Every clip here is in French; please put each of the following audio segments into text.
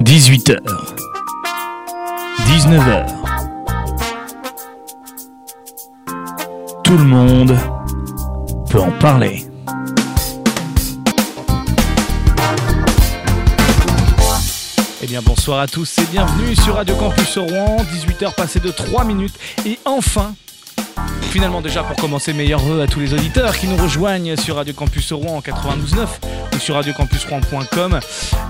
18h. 19h. Tout le monde peut en parler. Eh bien bonsoir à tous et bienvenue sur Radio Campus Rouen, 18h passées de 3 minutes et enfin Finalement déjà pour commencer, meilleurs vœux à tous les auditeurs qui nous rejoignent sur Radio Campus Rouen en 92.9 sur radiocampusrouen.com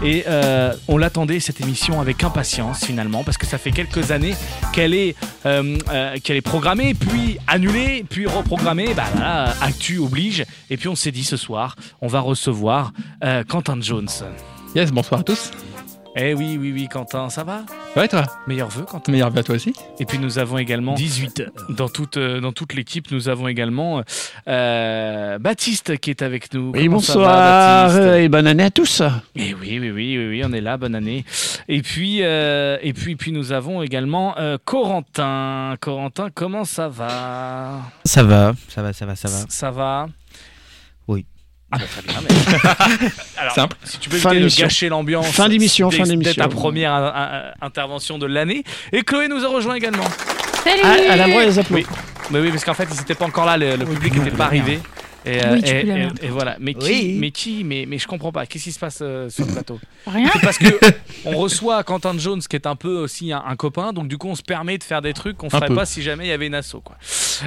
et euh, on l'attendait cette émission avec impatience finalement parce que ça fait quelques années qu'elle est, euh, euh, qu'elle est programmée, puis annulée, puis reprogrammée, bah voilà, actu oblige et puis on s'est dit ce soir on va recevoir Quentin Jones. Yes, bonsoir à tous. Eh oui, oui, oui, Quentin, ça va? Ouais, toi? Meilleurs vœux, Quentin. Meilleur vœu à toi aussi. Et puis nous avons également 18 dans toute euh, dans toute l'équipe nous avons également euh, Baptiste qui est avec nous. Oui, Comment bonsoir va, Baptiste? euh, et bonne année à tous. Et oui, oui, oui, oui, oui, on est là, bonne année. Et puis euh, et puis puis nous avons également euh, Corentin. Corentin, comment ça va? Ça va, ça va, ça va, ça va. Ça va? Oui. Ah bah, très bien. mais- Alors, Simple. si tu peux Fin éviter de gâcher l'ambiance. Fin d'émission, fin d'émission. ta première euh, euh, intervention de l'année. Et Chloé nous a rejoint également. Salut À, à la voix des applaudissements. Oui. Mais oui, parce qu'en fait, ils n'étaient pas encore là, le, le public n'était pas arrivé. Et, euh, Oui, et- peux la et- merde. et voilà. Mais qui Oui. Mais qui mais, mais je comprends pas. Qu'est-ce qui se passe euh, sur le plateau? Rien C'est parce que on reçoit Quentin Jones, qui est un peu aussi un, un copain. Donc du coup, on se permet de faire des trucs qu'on ferait peu. pas si jamais il y avait une asso. Quoi.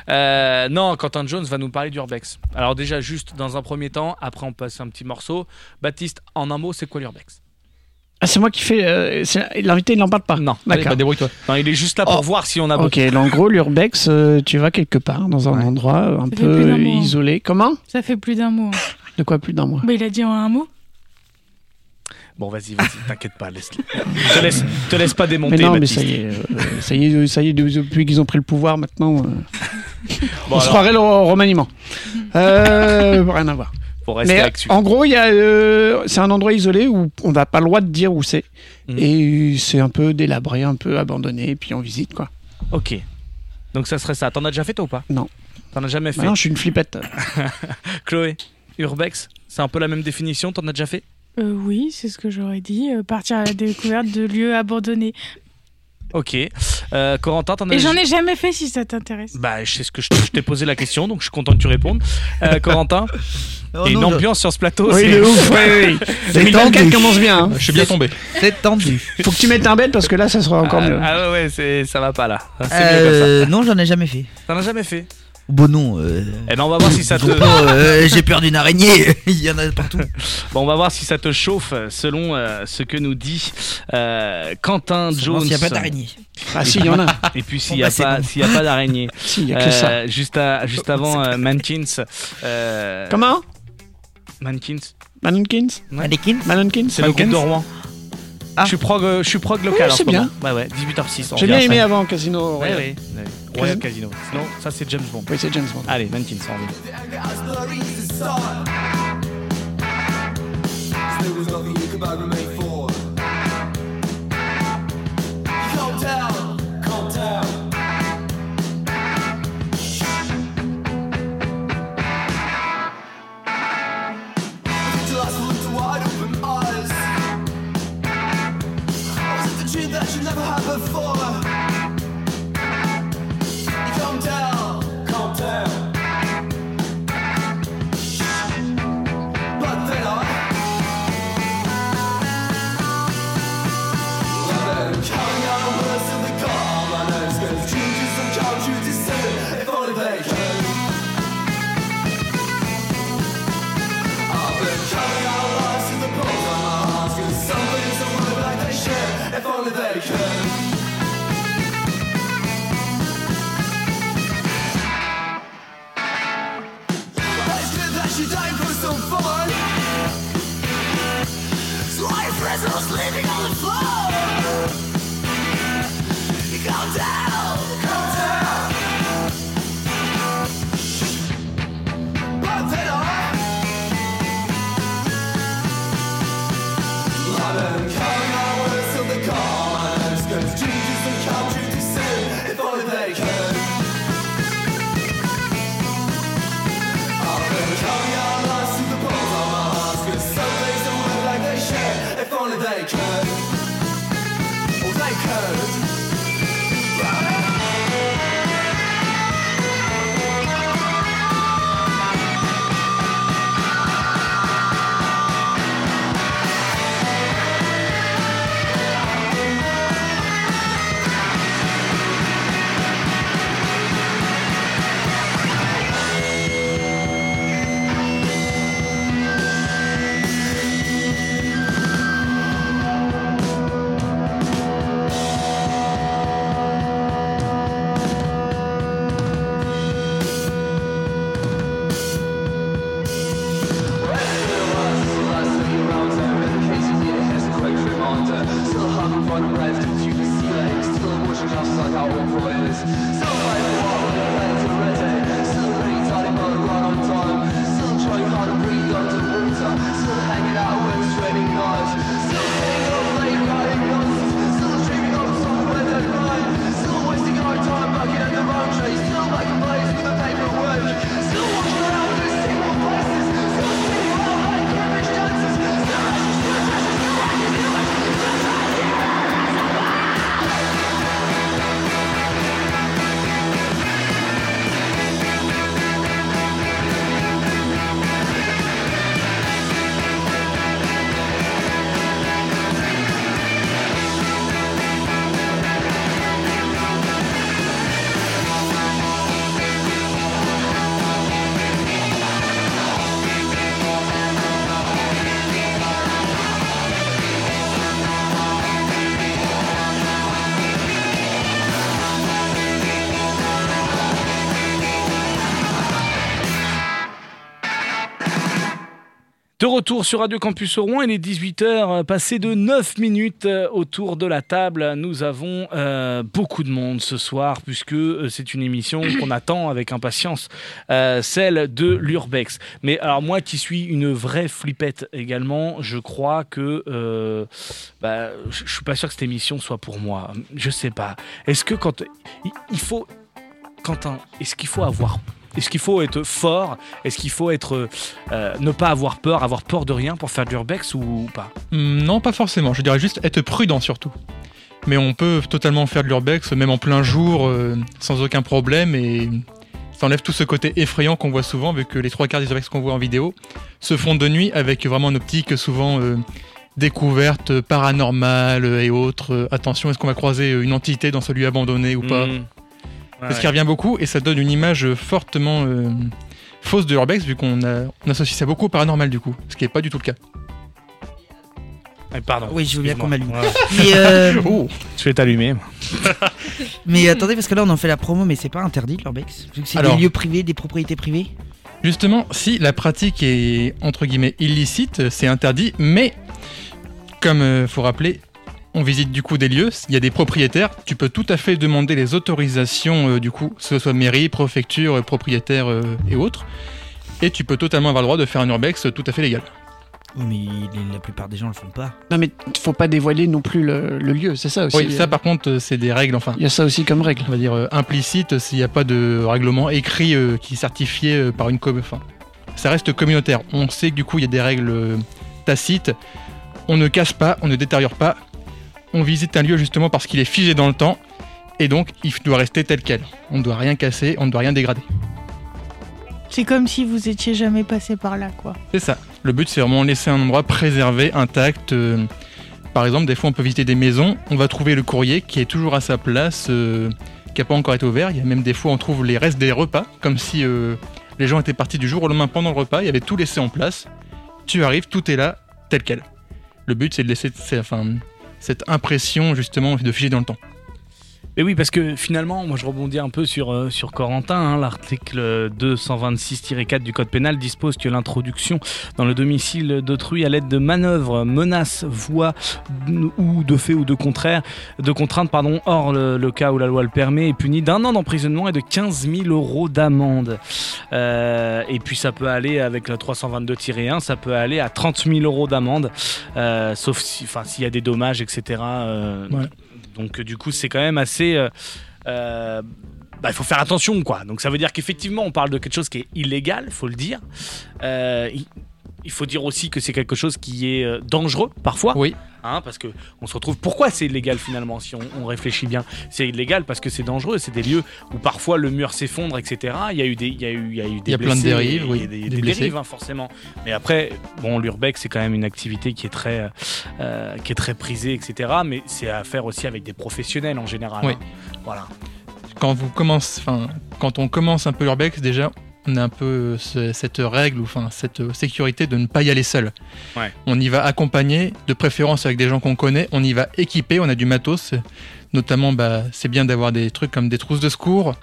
Euh, non, Quentin Jones va nous parler d'Urbex. Alors déjà, juste dans un premier temps, après on passe un petit morceau. Baptiste, en un mot, c'est quoi l'Urbex? Ah, c'est moi qui fais. euh, L'invité, il n'en parle pas. Non. D'accord. bah, débrouille-toi. Non, il est juste là pour Oh. voir si on a. Ok, en gros, l'urbex, euh, tu vas quelque part dans un Ouais. endroit un peu isolé. Comment? Ça fait plus d'un mot. De quoi plus d'un mois? Bah, il a dit en un mot. Bon, vas-y, vas-y, t'inquiète pas, laisse te laisse, te laisse pas Mais démonter. non, mais ça y est, euh, ça y est, ça y est, depuis qu'ils ont pris le pouvoir maintenant, euh, Bon, on se croirait le remaniement. Euh, rien à voir. Pour rester Mais là-dessus. en gros, il y a, euh, c'est un endroit isolé où on n'a pas le droit de dire où c'est. Mhm. Et c'est un peu délabré, un peu abandonné, et puis on visite quoi. Ok. Donc ça serait ça. T'en as déjà fait toi ou pas? Non. T'en as jamais fait? Maintenant, je suis une flippette. Chloé, Urbex, c'est un peu la même définition, t'en as déjà fait? Euh, oui, c'est ce que j'aurais dit. euh, partir à la découverte de lieux abandonnés. Ok. Euh, Corentin, t'en as Et j'en ai jamais fait si ça t'intéresse. Bah, je sais ce que je, je t'ai posé la question, donc je suis content que tu répondes. Euh, Corentin, Oh et une non, ambiance sur ce plateau. oui, c'est- de ouf, oui, oui. C'est 2024 tendu. commence bien. hein. Je suis bien tombé. C'est tendu. Faut que tu mettes un bête parce que là, ça sera encore Ah, mieux. ah ouais, ouais, c'est- ça va pas là. C'est mieux comme Euh, non, j'en ai jamais fait. ça. T'en as jamais fait? Bon, non. Euh... Eh ben, on va voir si ça te. bon, euh, J'ai peur d'une araignée. Il y en a partout. Bon, on va voir si ça te chauffe euh, selon euh, ce que nous dit euh, Quentin Jones. S'il n'y a pas d'araignée. Ah si, il y en a. Et puis s'il Bon, n'y a, bah, bon. a pas d'araignée. Si, il y a que ça. Euh, juste, à- juste avant euh, Mankins. euh, Comment? Mankins Manonkins Ouais. Mannequin Manonkins C'est le groupe de Rouen. Ah. Je suis prog, euh, je suis prog local Ouais, en c'est ce bien. moment. Ouais, ouais, 18h06. on J'ai bien aimé avant Casino Ouais, Royale. ouais. ouais. Royal Casino. Sinon, ça c'est James Bond. Oui, c'est James Bond. Allez, Mankins, on revient. words De retour sur Radio Campus Rouen, il est 18h, passé de 9 minutes euh, autour de la table. Nous avons euh, beaucoup de monde ce soir, puisque euh, c'est une émission qu'on attend avec impatience, euh, celle de l'Urbex. Mais alors moi qui suis une vraie flippette également, je crois que euh, bah, je suis pas sûr que cette émission soit pour moi. Je sais pas. Est-ce que quand il faut... Quentin, est-ce qu'il faut avoir... Est-ce qu'il faut être fort? Est-ce qu'il faut être euh, ne pas avoir peur, avoir peur de rien pour faire de l'urbex ou pas? Hmm, Non, pas forcément. Je dirais juste être prudent surtout. Mais on peut totalement faire de l'urbex, même en plein jour, euh, sans aucun problème. Et ça enlève tout ce côté effrayant qu'on voit souvent, vu que les trois quarts des urbex qu'on voit en vidéo se font de nuit avec vraiment une optique souvent euh, découverte, paranormale euh, et autres. Euh, attention, est-ce qu'on va croiser euh, une entité dans ce lieu abandonné ou pas? Mmh. Ouais, C'est ce qui revient beaucoup et ça donne une image fortement euh, fausse de l'urbex, vu qu'on on associe ça beaucoup au paranormal du coup, ce qui n'est pas du tout le cas. ouais. Pardon. Oui, je veux bien qu'on m'allume. Ouais. Mais, euh, Oh Je vais t'allumer. mais attendez, parce que là on en fait la promo, mais c'est pas interdit l'urbex Vu que c'est Alors- des lieux privés, des propriétés privées Justement, si la pratique est entre guillemets illicite, c'est interdit, mais comme il faut rappeler, on visite du coup des lieux, il y a des propriétaires, tu peux tout à fait demander les autorisations euh, du coup, que ce soit mairie, préfecture, euh, propriétaire euh, et autres, et tu peux totalement avoir le droit de faire un urbex tout à fait légal. Oui, mais les- la plupart des gens le font pas. Non, mais faut pas dévoiler non plus le, le lieu, c'est ça aussi. Oui, ça par contre, euh, c'est des règles, enfin, Il y a ça aussi comme règle. on va dire euh, implicite s'il n'y a pas de règlement écrit euh, qui est certifié euh, par une com. Enfin, ça reste communautaire. On sait que du coup il y a des règles euh, tacites. On ne casse pas, on ne détériore pas. On visite un lieu justement parce qu'il est figé dans le temps et donc il doit rester tel quel. On ne doit rien casser, on ne doit rien dégrader. C'est comme si vous étiez jamais passé par là, quoi. C'est ça. Le but c'est vraiment laisser un endroit préservé, intact. euh, par exemple, des fois on peut visiter des maisons, on va trouver le courrier qui est toujours à sa place, euh, qui n'a pas encore été ouvert. Il y a même des fois on trouve les restes des repas, comme si euh, les gens étaient partis du jour au lendemain pendant le repas, il y avait tout laissé en place. Tu arrives, tout est là, tel quel. Le but c'est de laisser enfin, cette impression justement de figer dans le temps. Mais oui, parce que finalement, moi je rebondis un peu sur, euh, sur Corentin. hein. L'article 226-4 du Code pénal dispose que l'introduction dans le domicile d'autrui à l'aide de manœuvres, menaces, voies ou de faits ou de contraires, de contraintes, pardon, hors le, cas où la loi le permet, est puni d'un an d'emprisonnement et de 15 000 euros d'amende. Euh, et puis ça peut aller avec le 322-1, ça peut aller à 30 000 euros d'amende, euh, sauf si, s'il y a des dommages, etc. donc euh, du coup, c'est quand même assez. euh, euh, bah, il faut faire attention, quoi. Donc ça veut dire qu'effectivement, on parle de quelque chose qui est illégal, faut le dire. Il- faut dire aussi que c'est quelque chose qui est euh, dangereux parfois. Oui. Hein, parce que on se retrouve. Pourquoi c'est illégal finalement Si on, on réfléchit bien, c'est illégal parce que c'est dangereux. C'est des lieux où parfois le mur s'effondre, etc. Il y a eu des, il y a eu, il y a eu des Il y a plein de dérives, il y a oui, des, des dérives hein, forcément. Mais après, bon, l'urbex c'est quand même une activité qui est très, euh, qui est très prisée, etc. Mais c'est à faire aussi avec des professionnels en général. Oui. hein. Voilà. quand vous commence, enfin, quand on commence un peu l'urbex, déjà, on a un peu ce- cette règle ou enfin cette sécurité de ne pas y aller seul. Ouais. On y va accompagné, de préférence avec des gens qu'on connaît. On y va équipé, on a du matos. Notamment, bah, c'est bien d'avoir des trucs comme des trousses de secours,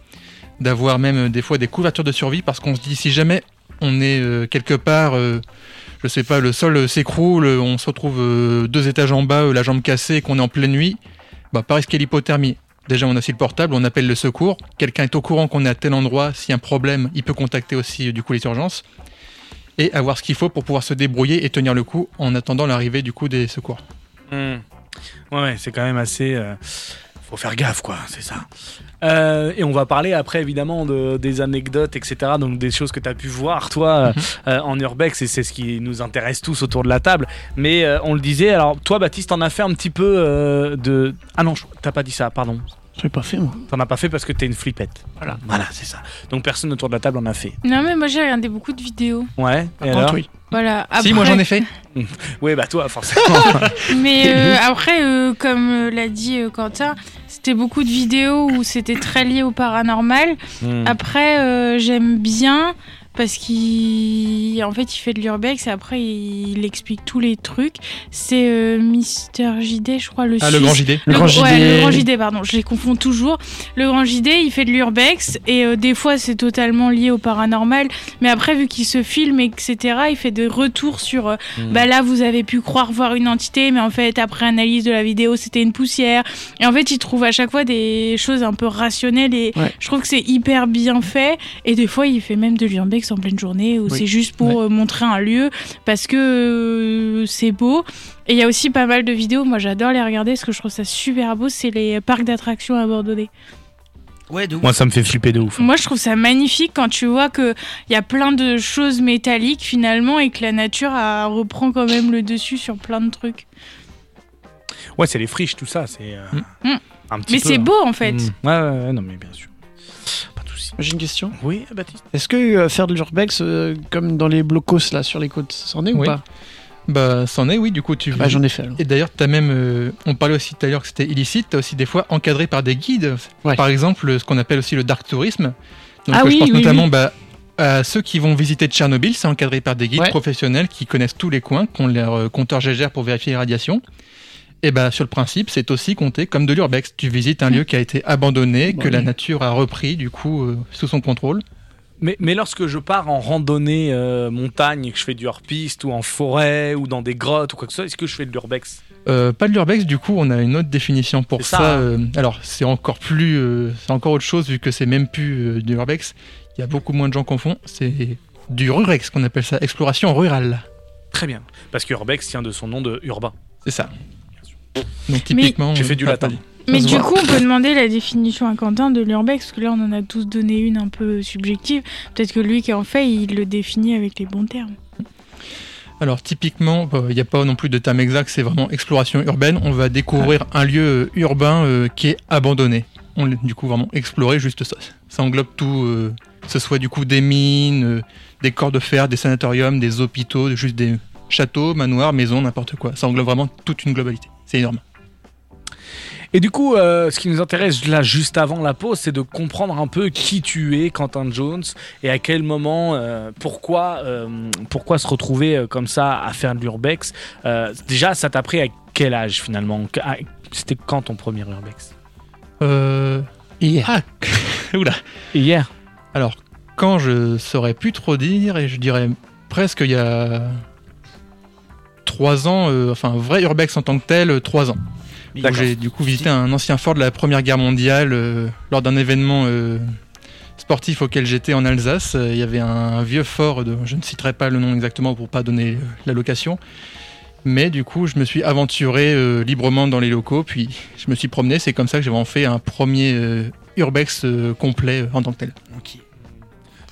d'avoir même euh, des fois des couvertures de survie parce qu'on se dit si jamais on est euh, quelque part, euh, je sais pas, le sol euh, s'écroule, euh, on se retrouve euh, deux étages en bas, euh, la jambe cassée, et qu'on est en pleine nuit, bah, pas risquer l'hypothermie. Déjà, on a aussi le portable, on appelle le secours. Quelqu'un est au courant qu'on est à tel endroit. S'il y a un problème, il peut contacter aussi euh, du coup les urgences et avoir ce qu'il faut pour pouvoir se débrouiller et tenir le coup en attendant l'arrivée du coup des secours. Hmm. Ouais, c'est quand même assez. euh, faut faire gaffe, quoi, c'est ça. Euh, et on va parler après, évidemment, de, des anecdotes, etc. Donc, des choses que tu as pu voir, toi, Mhm. euh, en urbex, et c'est ce qui nous intéresse tous autour de la table. Mais euh, on le disait, alors, toi, Baptiste, t'en as fait un petit peu euh, de. Ah non, t'as pas dit ça, pardon. Je l'ai pas fait, moi. T'en as pas fait parce que t'es une flippette. Voilà, voilà, c'est ça. Donc, personne autour de la table en a fait. Non, mais moi j'ai regardé beaucoup de vidéos. Ouais, et alors oui. Voilà. Si, moi Après- j'en ai fait. Oui, bah, toi, forcément. Mais euh, après, euh, comme euh, l'a dit euh, Quentin, c'était beaucoup de vidéos où c'était très lié au paranormal. Hmm. Après, euh, j'aime bien parce qu'en fait, il fait de l'urbex et après, il, explique tous les trucs. C'est euh, Mister JD, je crois, le Ah, le grand JD. Le grand ouais, JD. le grand JD, pardon, je les confonds toujours. Le grand JD, il fait de l'urbex et euh, des fois c'est totalement lié au paranormal, mais après vu qu'il se filme etc, il fait des retours sur euh, Hmm. bah là vous avez pu croire voir une entité, mais en fait après analyse de la vidéo c'était une poussière. Et en fait il trouve à chaque fois des choses un peu rationnelles et Ouais. je trouve que c'est hyper bien fait. Et des fois il fait même de l'urbex en pleine journée où Oui. c'est juste pour euh, montrer un lieu parce que euh, c'est beau. Et il y a aussi pas mal de vidéos, moi j'adore les regarder parce que je trouve ça super beau, c'est les parcs d'attractions abandonnés. Ouais, de ouf. Moi, ça me fait flipper de ouf. Moi je trouve ça magnifique quand tu vois qu'il y a plein de choses métalliques finalement et que la nature a- reprend quand même le dessus sur plein de trucs. Ouais, c'est les friches, tout ça. C'est euh, Mm. un petit Mais c'est hein. beau en fait. Mm. Ouais, ouais, ouais, non, mais bien sûr. J'ai une question. Oui, Baptiste Est-ce que euh, faire de l'urbex, euh, comme dans les blocos là sur les côtes, c'en est ou pas? Bah, c'en est, oui, du coup, tu Bah, J'en ai fait alors. Et d'ailleurs, tu as même, euh, on parlait aussi tout à l'heure que c'était illicite, tu as aussi des fois encadré par des guides. Ouais. Par exemple, ce qu'on appelle aussi le dark tourisme. Donc, Ah euh, oui, je pense oui, notamment oui. bah, à ceux qui vont visiter Tchernobyl, c'est encadré par des guides Ouais. professionnels qui connaissent tous les coins, qui ont leur euh, compteur GGR pour vérifier les radiations. Et bah, sur le principe, c'est aussi compté comme de l'urbex. Tu visites un lieu qui a été abandonné, Bah que la nature a repris, du coup, euh, sous son contrôle. mais, mais lorsque je pars en randonnée euh, montagne et que je fais du hors-piste ou en forêt ou dans des grottes ou quoi que ce soit, est-ce que je fais de l'urbex? Euh, pas de l'urbex, du coup, on a une autre définition pour ça. ça, hein. euh, alors, c'est encore plus, euh, c'est encore autre chose vu que c'est même plus euh, de l'urbex. Il y a beaucoup moins de gens qui en font. C'est du rurex qu'on appelle ça, exploration rurale. Très bien. Parce que urbex tient de son nom de urbain. C'est ça. Donc typiquement, J'ai fait du ah, latin. Mais du coup, on peut demander la définition à Quentin de l'urbex, parce que là, on en a tous donné une un peu subjective. Peut-être que lui qui en fait, il le définit avec les bons termes. Alors typiquement, euh, il n'y a pas non plus de terme exact, c'est vraiment exploration urbaine. On va découvrir un lieu euh, urbain euh, qui est abandonné. On l'a du coup vraiment explorer juste ça. Ça englobe tout, euh, que ce soit du coup des mines, euh, des corps de fer, des sanatoriums, des hôpitaux, juste des châteaux, manoirs, maisons, n'importe quoi. Ça englobe vraiment toute une globalité. C'est énorme. Et du coup, euh, ce qui nous intéresse là juste avant la pause, c'est de comprendre un peu qui tu es, Quentin Jones, et à quel moment, euh, pourquoi, euh, pourquoi se retrouver comme ça à faire de l'urbex. Déjà, ça t'a pris à quel âge finalement? C'était quand ton premier urbex? Euh... Hier. Ah Oula Hier. Alors, quand je saurais plus trop dire, et je dirais presque il y a trois ans, euh, enfin vrai urbex en tant que tel, euh, trois ans. J'ai du coup visité un ancien fort de la Première Guerre mondiale euh, lors d'un événement euh, sportif auquel j'étais en Alsace. Euh, Il y avait un vieux fort, de, je ne citerai pas le nom exactement pour pas donner euh, la location. Mais du coup, je me suis aventuré euh, librement dans les locaux, puis je me suis promené. C'est comme ça que j'ai vraiment fait un premier euh, urbex euh, complet euh, en tant que tel.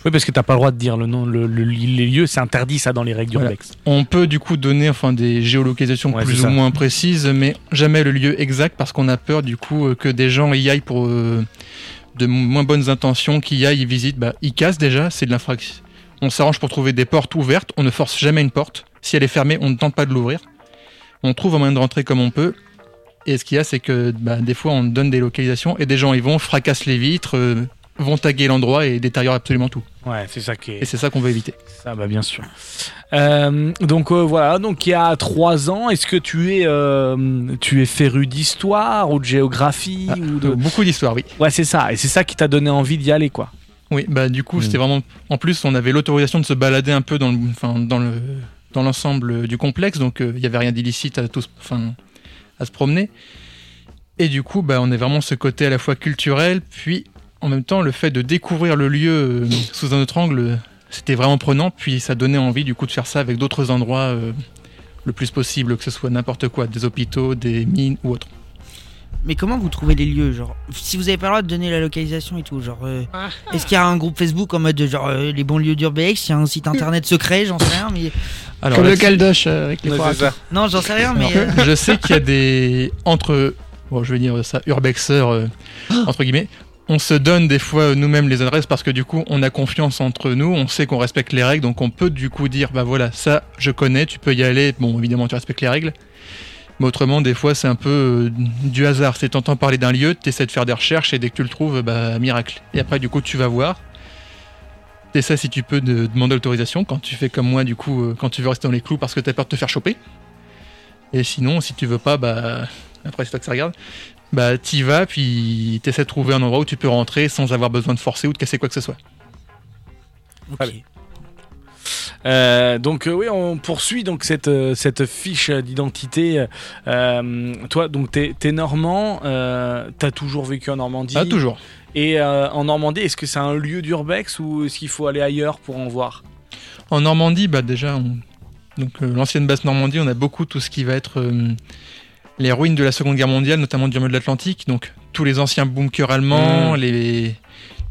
Oui, parce que t'as pas le droit de dire le nom, le, le- les lieux, c'est interdit ça dans les règles Voilà. d'urbex. On peut du coup donner enfin des géolocalisations Ouais, plus ou ça. moins précises, mais jamais le lieu exact parce qu'on a peur du coup euh, que des gens y aillent pour euh, de moins bonnes intentions, qui y aillent, ils visitent, bah, ils cassent déjà, c'est de l'infraction. On s'arrange pour trouver des portes ouvertes, on ne force jamais une porte. Si elle est fermée, on ne tente pas de l'ouvrir. On trouve un moyen de rentrer comme on peut. Et ce qu'il y a, c'est que bah, des fois, on donne des localisations et des gens y vont, fracassent les vitres, euh, vont taguer l'endroit et détériorent absolument tout. Ouais, c'est ça qui est. Et c'est ça qu'on veut éviter. Ça, bah bien sûr. Euh, donc euh, voilà, donc il y a trois ans, est-ce que tu es, euh, tu es féru d'histoire ou de géographie Ah, ou de... Beaucoup d'histoires, oui. Ouais, c'est ça. Et c'est ça qui t'a donné envie d'y aller, quoi. Oui, bah du coup, Mm. c'était vraiment. En plus, on avait l'autorisation de se balader un peu dans le, enfin, dans le, dans l'ensemble du complexe, donc il y avait rien d'illicite à tous, enfin, à se promener. Et du coup, bah, on est vraiment ce côté à la fois culturel, puis en même temps, le fait de découvrir le lieu euh, sous un autre angle, euh, c'était vraiment prenant. Puis ça donnait envie du coup de faire ça avec d'autres endroits euh, le plus possible, que ce soit n'importe quoi, des hôpitaux, des mines ou autre. Mais comment vous trouvez les lieux genre Si vous avez pas le droit de donner la localisation et tout, genre euh, est-ce qu'il y a un groupe Facebook en mode de, genre euh, les bons lieux d'urbex, il y a un site internet secret, j'en sais rien mais Alors, Comme le caldoche euh, avec les ça. non, j'en sais rien mais Alors, euh, je sais qu'il y a des entre bon, je vais dire ça urbexeurs euh, entre guillemets. On se donne des fois euh, nous-mêmes les adresses parce que du coup on a confiance entre nous, on sait qu'on respecte les règles, donc on peut du coup dire bah voilà ça je connais, tu peux y aller. Bon évidemment tu respectes les règles, mais autrement des fois c'est un peu euh, du hasard. C'est t'entends parler d'un lieu, t'essaies de faire des recherches et dès que tu le trouves bah miracle. Et après du coup tu vas voir. T'essaies si tu peux de demander l'autorisation quand tu fais comme moi du coup euh, quand tu veux rester dans les clous parce que t'as peur de te faire choper. Et sinon, si tu veux pas, bah après c'est toi que ça regarde. Bah t'y vas, puis t'essaies de trouver un endroit où tu peux rentrer sans avoir besoin de forcer ou de casser quoi que ce soit. ok. Euh, donc euh, oui, on poursuit donc cette, euh, cette fiche d'identité. Euh, toi, donc t'es es normand, t'as toujours vécu en Normandie? Ah toujours. Et en Normandie, est-ce que c'est un lieu d'urbex ou est-ce qu'il faut aller ailleurs pour en voir? En Normandie, bah déjà, on- donc l'ancienne basse Normandie, on a beaucoup tout ce qui va être les ruines de la Seconde Guerre mondiale, notamment du milieu de l'Atlantique. Donc tous les anciens bunkers allemands, Mm. les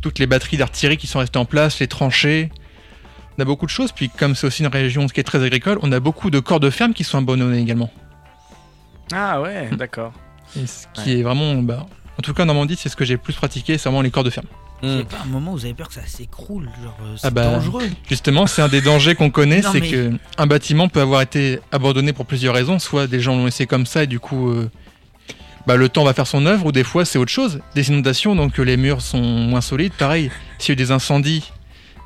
toutes les batteries d'artillerie qui sont restées en place, les tranchées. On a beaucoup de choses. Puis comme c'est aussi une région qui est très agricole, on a beaucoup de corps de ferme qui sont abandonnés également. Ah ouais, d'accord. Et ce qui est vraiment, bah, en tout cas en Normandie, c'est ce que j'ai le plus pratiqué, c'est vraiment les corps de ferme. C'est pas un moment où vous avez peur que ça s'écroule, genre euh, c'est Ah bah, dangereux. Justement, c'est un des dangers qu'on connaît, c'est mais- que un bâtiment peut avoir été abandonné pour plusieurs raisons. Soit des gens l'ont laissé comme ça et du coup, euh, bah, le temps va faire son œuvre, ou des fois c'est autre chose. Des inondations, donc euh, les murs sont moins solides. Pareil, s'il y a eu des incendies,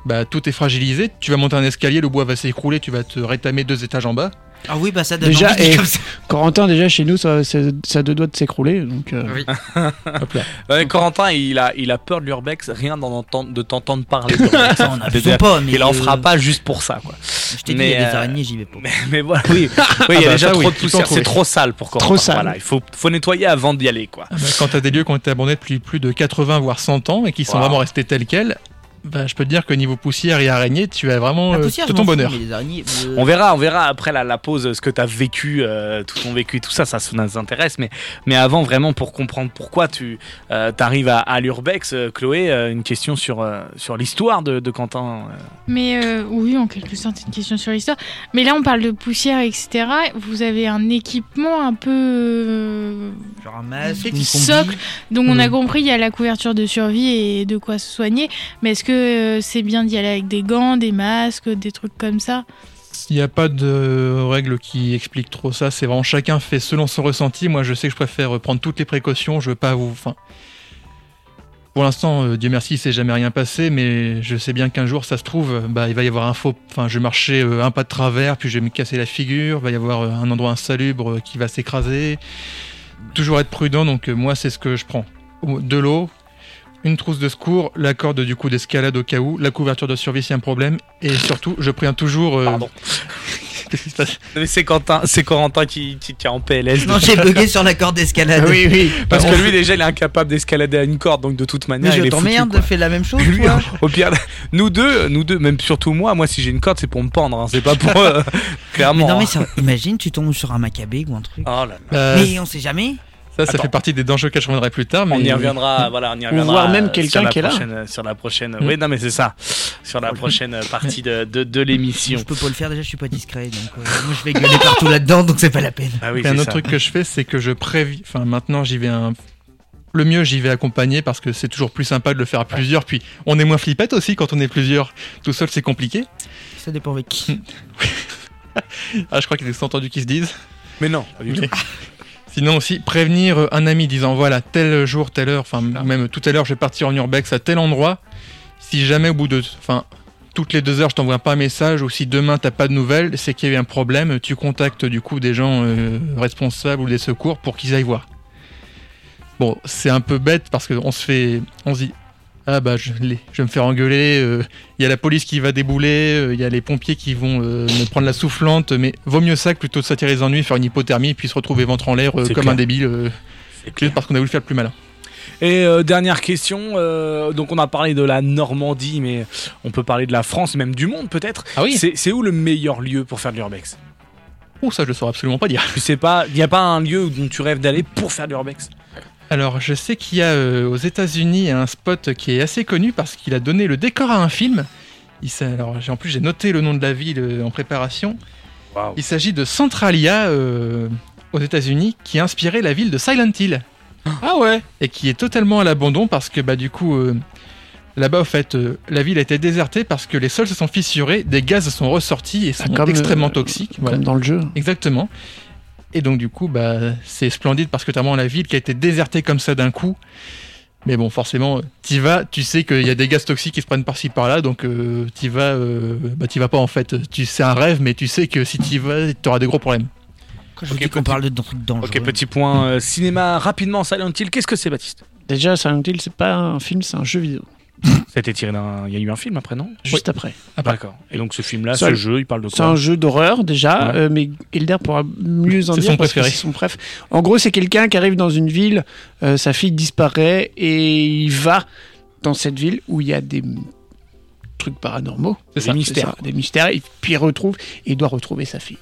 bah, tout est fragilisé. Tu vas monter un escalier, le bois va s'écrouler, tu vas te rétamer deux étages en bas. Ah oui, bah ça donne Déjà, envie dit et- comme ça. Corentin, déjà chez nous, ça, ça, ça a deux doigts de s'écrouler. Donc, euh, Oui. Hop là. Ouais, Corentin, il a, il a peur de l'urbex, rien d'en entendre- de t'entendre parler. Ça, on a pas, mais il en fera pas juste pour ça, quoi. Je t'ai dit, Mais, il y a des euh, araignées, j'y vais pas. Mais, mais voilà, oui, oui il y a bah, déjà ça, trop oui, de poussière, c'est trop sale pour Corentin. Trop sale. Voilà, il faut, faut nettoyer avant d'y aller, quoi. Ah bah, quand tu as des lieux qui ont été abandonnés depuis plus de 80 voire 100 ans et qui sont Wow. vraiment restés tels quels, bah, je peux te dire que niveau poussière et araignées, tu as vraiment euh, poussière, tout ton fous, bonheur. araignées, euh, On verra, on verra après la, la pause ce que tu as vécu, euh, tout ton vécu et tout ça, ça, ça nous intéresse. Mais, mais avant, vraiment, pour comprendre pourquoi tu arrives à, à l'Urbex, euh, Chloé, euh, une question sur, euh, sur l'histoire de, de Quentin. euh. Mais euh, oui, en quelque sorte, c'est une question sur l'histoire. Mais là, on parle de poussière, etc. Vous avez un équipement un peu. euh, genre un masque, une socle. Donc, on a Mhm. compris, il y a la couverture de survie et de quoi se soigner. Mais est-ce que euh, c'est bien d'y aller avec des gants, des masques, des trucs comme ça Il n'y a pas de règle qui explique trop ça. C'est vraiment chacun fait selon son ressenti. Moi, je sais que je préfère prendre toutes les précautions. Je veux pas vous. Pour l'instant, euh, Dieu merci, il s'est jamais rien passé. Mais je sais bien qu'un jour, ça se trouve, bah, il va y avoir un faux. Enfin, je vais marcher euh, un pas de travers, puis je vais me casser la figure. Il va y avoir un endroit insalubre qui va s'écraser. Toujours être prudent. Donc, moi, c'est ce que je prends. De l'eau. Une trousse de secours, la corde du coup d'escalade au cas où, la couverture de survie s'il y a un problème, et surtout, je préviens toujours. euh, Pardon. Qu'est-ce qui se passe Mais c'est Quentin, c'est Corentin qui, qui, qui est en PLS. Non, j'ai bugué sur la corde d'escalade. oui, oui. Parce que fait- lui, déjà, il est incapable d'escalader à une corde, donc de toute manière, Mais il je est foutu, t'emmerde de faire la même chose, Lui, toi. au pire, nous deux, nous deux, même surtout moi, moi si j'ai une corde c'est pour me pendre, hein, c'est pas pour euh, Mais clairement. non, mais hein. ça- imagine, tu tombes sur un macabé ou un truc. Oh là là. Euh, Mais on sait jamais. Ça, ça Attends. fait partie des dangers que je reviendrai plus tard. Mais On y reviendra, voilà, on y reviendra. voit même euh, quelqu'un sur la qui est là. prochaine- Sur la prochaine, oui, non, mais c'est ça. Sur la prochaine euh, partie de, de, de l'émission. Je peux pas le faire déjà, je suis pas discret. Donc euh, moi je vais gueuler partout là-dedans, donc c'est pas la peine. Ah oui, un autre ça. truc que je fais, c'est que je préviens. Enfin, maintenant, j'y vais un. Le mieux, j'y vais accompagné parce que c'est toujours plus sympa de le faire à plusieurs. Puis, on est moins flippette aussi quand on est plusieurs. Tout seul, c'est compliqué. Ça dépend avec qui. Ah, je crois qu'ils ont entendu qu'ils se disent. Mais non, pas du tout. Sinon aussi, prévenir euh, un ami disant voilà, tel jour, telle heure, enfin, même tout à l'heure, je vais partir en urbex à tel endroit. Si jamais au bout de. Enfin, toutes les deux heures, je t'envoie pas un message, ou si demain t'as pas de nouvelles, c'est qu'il y a eu un problème, tu contactes du coup des gens euh, responsables ou des secours pour qu'ils aillent voir. Bon, c'est un peu bête parce qu'on se fait. On se dit ah bah je, vais me faire engueuler, euh, il y a la police qui va débouler, euh, il y a les pompiers qui vont euh, me prendre la soufflante, mais vaut mieux ça que plutôt de s'attirer les ennuis, faire une hypothermie, puis se retrouver ventre en l'air euh, comme clair. un débile, euh, juste parce qu'on a voulu faire le plus malin. Et euh, dernière question, euh, donc on a parlé de la Normandie, mais on peut parler de la France, même du monde peut-être. Ah oui C'est c'est où le meilleur lieu pour faire de l'urbex? Oh ça je le saurais absolument pas dire. Tu sais pas, il n'y a pas un lieu dont tu rêves d'aller pour faire de l'urbex? Alors je sais qu'il y a euh, aux États-Unis un spot qui est assez connu parce qu'il a donné le décor à un film. Il alors en plus j'ai noté le nom de la ville euh, en préparation. Il s'agit de Centralia euh, aux États-Unis qui a inspiré la ville de Silent Hill. Ah ouais et qui est totalement à l'abandon parce que bah du coup euh, là-bas au fait euh, la ville a été désertée parce que les sols se sont fissurés, des gaz sont ressortis et sont comme, extrêmement euh, toxiques. Voilà. Comme dans le jeu. Exactement. Et donc du coup bah c'est splendide parce que t'as vraiment la ville qui a été désertée comme ça d'un coup. Mais bon, forcément, t'y vas, tu sais qu'il y a des gaz toxiques qui se prennent par-ci par-là, donc euh, t'y vas, euh, bah t'y vas pas en fait. Tu c'est un rêve, mais tu sais que si t'y vas, t'auras des gros problèmes. Quand je Ok, vous dis qu'on petit- parle de trucs dangereux. Ok, petit point euh, cinéma rapidement, Silent Hill, qu'est-ce que c'est Baptiste? Déjà, Silent Hill, c'est pas un film, c'est un jeu vidéo. Ça a été tiré d'un. Il y a eu un film après, non? Juste après. D'accord. Et donc ce film-là, ce jeu, il parle de C'est un jeu d'horreur déjà, Ouais. euh, mais Hilder pourra mieux en C'est dire son parce que préféré. c'est son préf. En gros, c'est quelqu'un qui arrive dans une ville, euh, sa fille disparaît et il va dans cette ville où il y a des trucs paranormaux. Des mystères. des mystères, et puis il retrouve et il doit retrouver sa fille.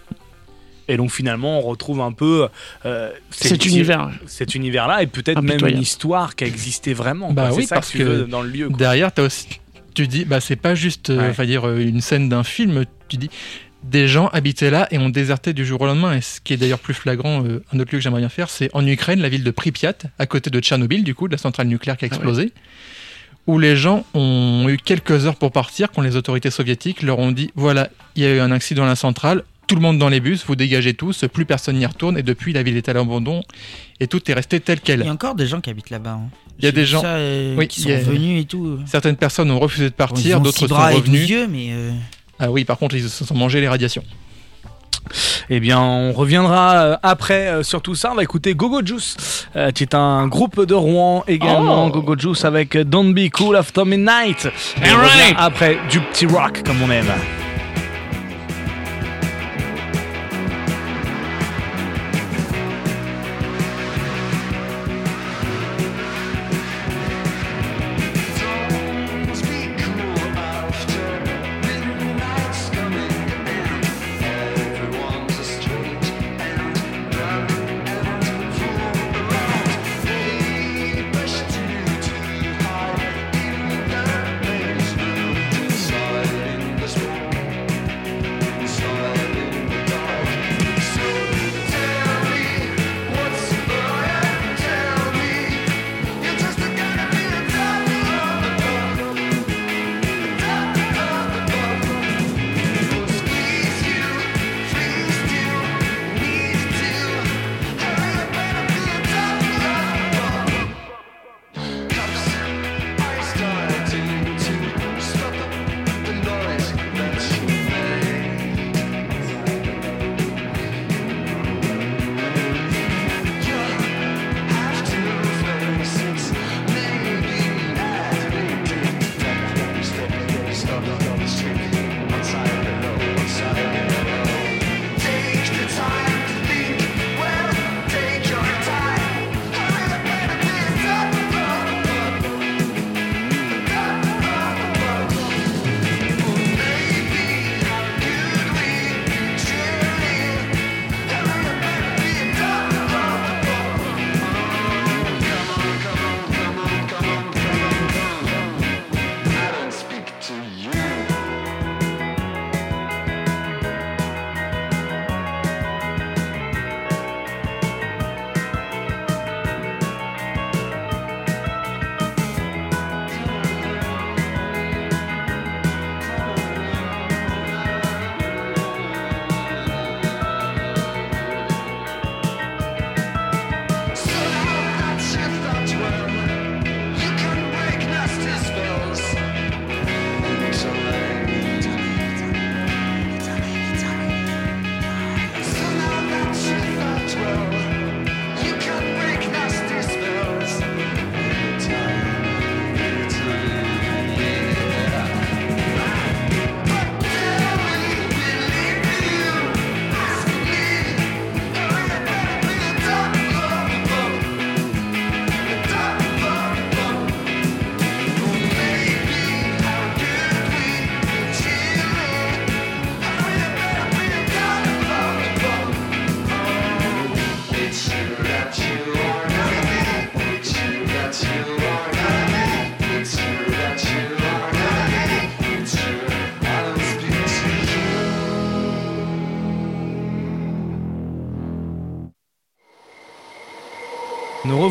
Et donc finalement, on retrouve un peu euh, Cet univers. cet univers-là et peut-être même une histoire qui a existé vraiment. Bah quoi. oui, ça parce tu que dans le lieu. quoi. Derrière, aussi, tu dis, bah c'est pas juste, euh, Ouais. dire euh, une scène d'un film. Tu dis, des gens habitaient là et ont déserté du jour au lendemain. Et ce qui est d'ailleurs plus flagrant, euh, un autre lieu que j'aimerais bien faire, c'est en Ukraine, la ville de Pripyat, à côté de Tchernobyl, du coup, de la centrale nucléaire qui a Ah ouais. explosé, où les gens ont eu quelques heures pour partir quand les autorités soviétiques leur ont dit, voilà, il y a eu un accident à la centrale. Tout le monde dans les bus, vous dégagez tous, plus personne n'y retourne, et depuis la ville est à l'abandon, et tout est resté tel quel. Il y a encore des gens qui habitent là-bas. hein. Il y a des gens- ça, euh, Oui, qui sont a- venus et tout. Certaines personnes ont refusé de partir, d'autres sont revenus. mais euh, Ah oui, par contre, ils se sont mangés les radiations. Eh bien, on reviendra euh, après sur tout ça. On va écouter Gogo Juice, qui est un groupe de Rouen également. Oh. Gogo Juice avec Don't Be Cool After Midnight. Et on Alright. revient après du petit rock comme on aime.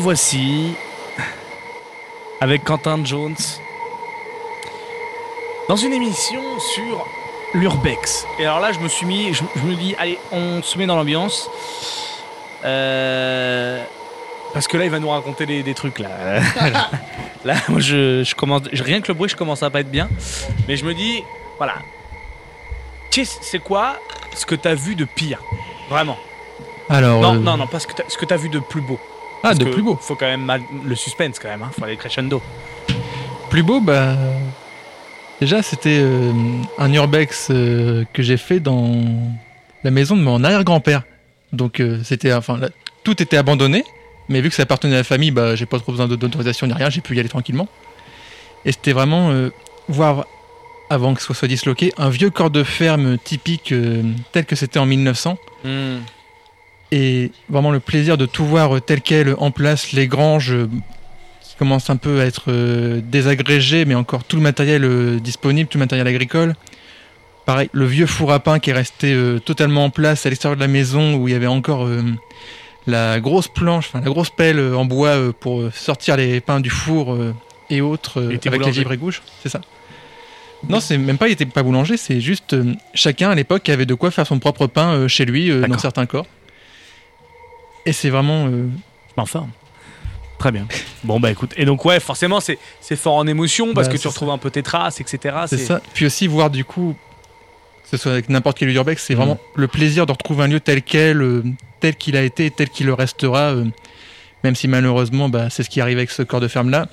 Revoici avec Quentin Jones dans une émission sur l'urbex. Et alors là, je me suis mis, je, je me dis, allez, on se met dans l'ambiance. Euh, parce que là, il va nous raconter des, des trucs là. là, là, moi, je, je commence, rien que le bruit, je commence à pas être bien. Mais je me dis, voilà. C'est quoi ce que t'as vu de pire? Vraiment. Alors, Non, euh, non, non, pas ce que t'as vu de plus beau. Ah, de plus beau. Faut quand même le suspense quand même. Hein. Faut aller crescendo. Plus beau, bah. Déjà, c'était euh, un urbex euh, que j'ai fait dans la maison de mon arrière-grand-père. Donc, euh, c'était. Enfin, là, tout était abandonné. Mais vu que ça appartenait à la famille, bah, j'ai pas trop besoin d'autorisation ni rien. J'ai pu y aller tranquillement. Et c'était vraiment voir, avant que ce soit disloqué, un vieux corps de ferme typique euh, tel que c'était en 1900. Et vraiment le plaisir de tout voir tel quel en place, les granges euh, qui commencent un peu à être euh, désagrégées, mais encore tout le matériel euh, disponible, tout le matériel agricole. Pareil, le vieux four à pain qui est resté totalement en place à l'extérieur de la maison où il y avait encore la grosse planche, enfin la grosse pelle en bois pour sortir les pains du four et autres était avec les boulanger. gauche, c'est ça. Non, c'est même pas, il était pas boulanger, c'est juste euh, chacun à l'époque avait de quoi faire son propre pain euh, chez lui euh, dans certains corps. Et c'est vraiment euh, Enfin. Très bien. Bon bah écoute. Et donc ouais, forcément c'est c'est fort en émotion parce Bah, que tu retrouves un peu tes traces, etc. C'est ça. Puis aussi voir du coup, que ce soit avec n'importe quel lieu urbex, c'est Mhm. vraiment le plaisir de retrouver un lieu tel quel, euh, tel qu'il a été, tel qu'il le restera, euh, même si malheureusement, bah, c'est ce qui arrive avec ce corps de ferme là.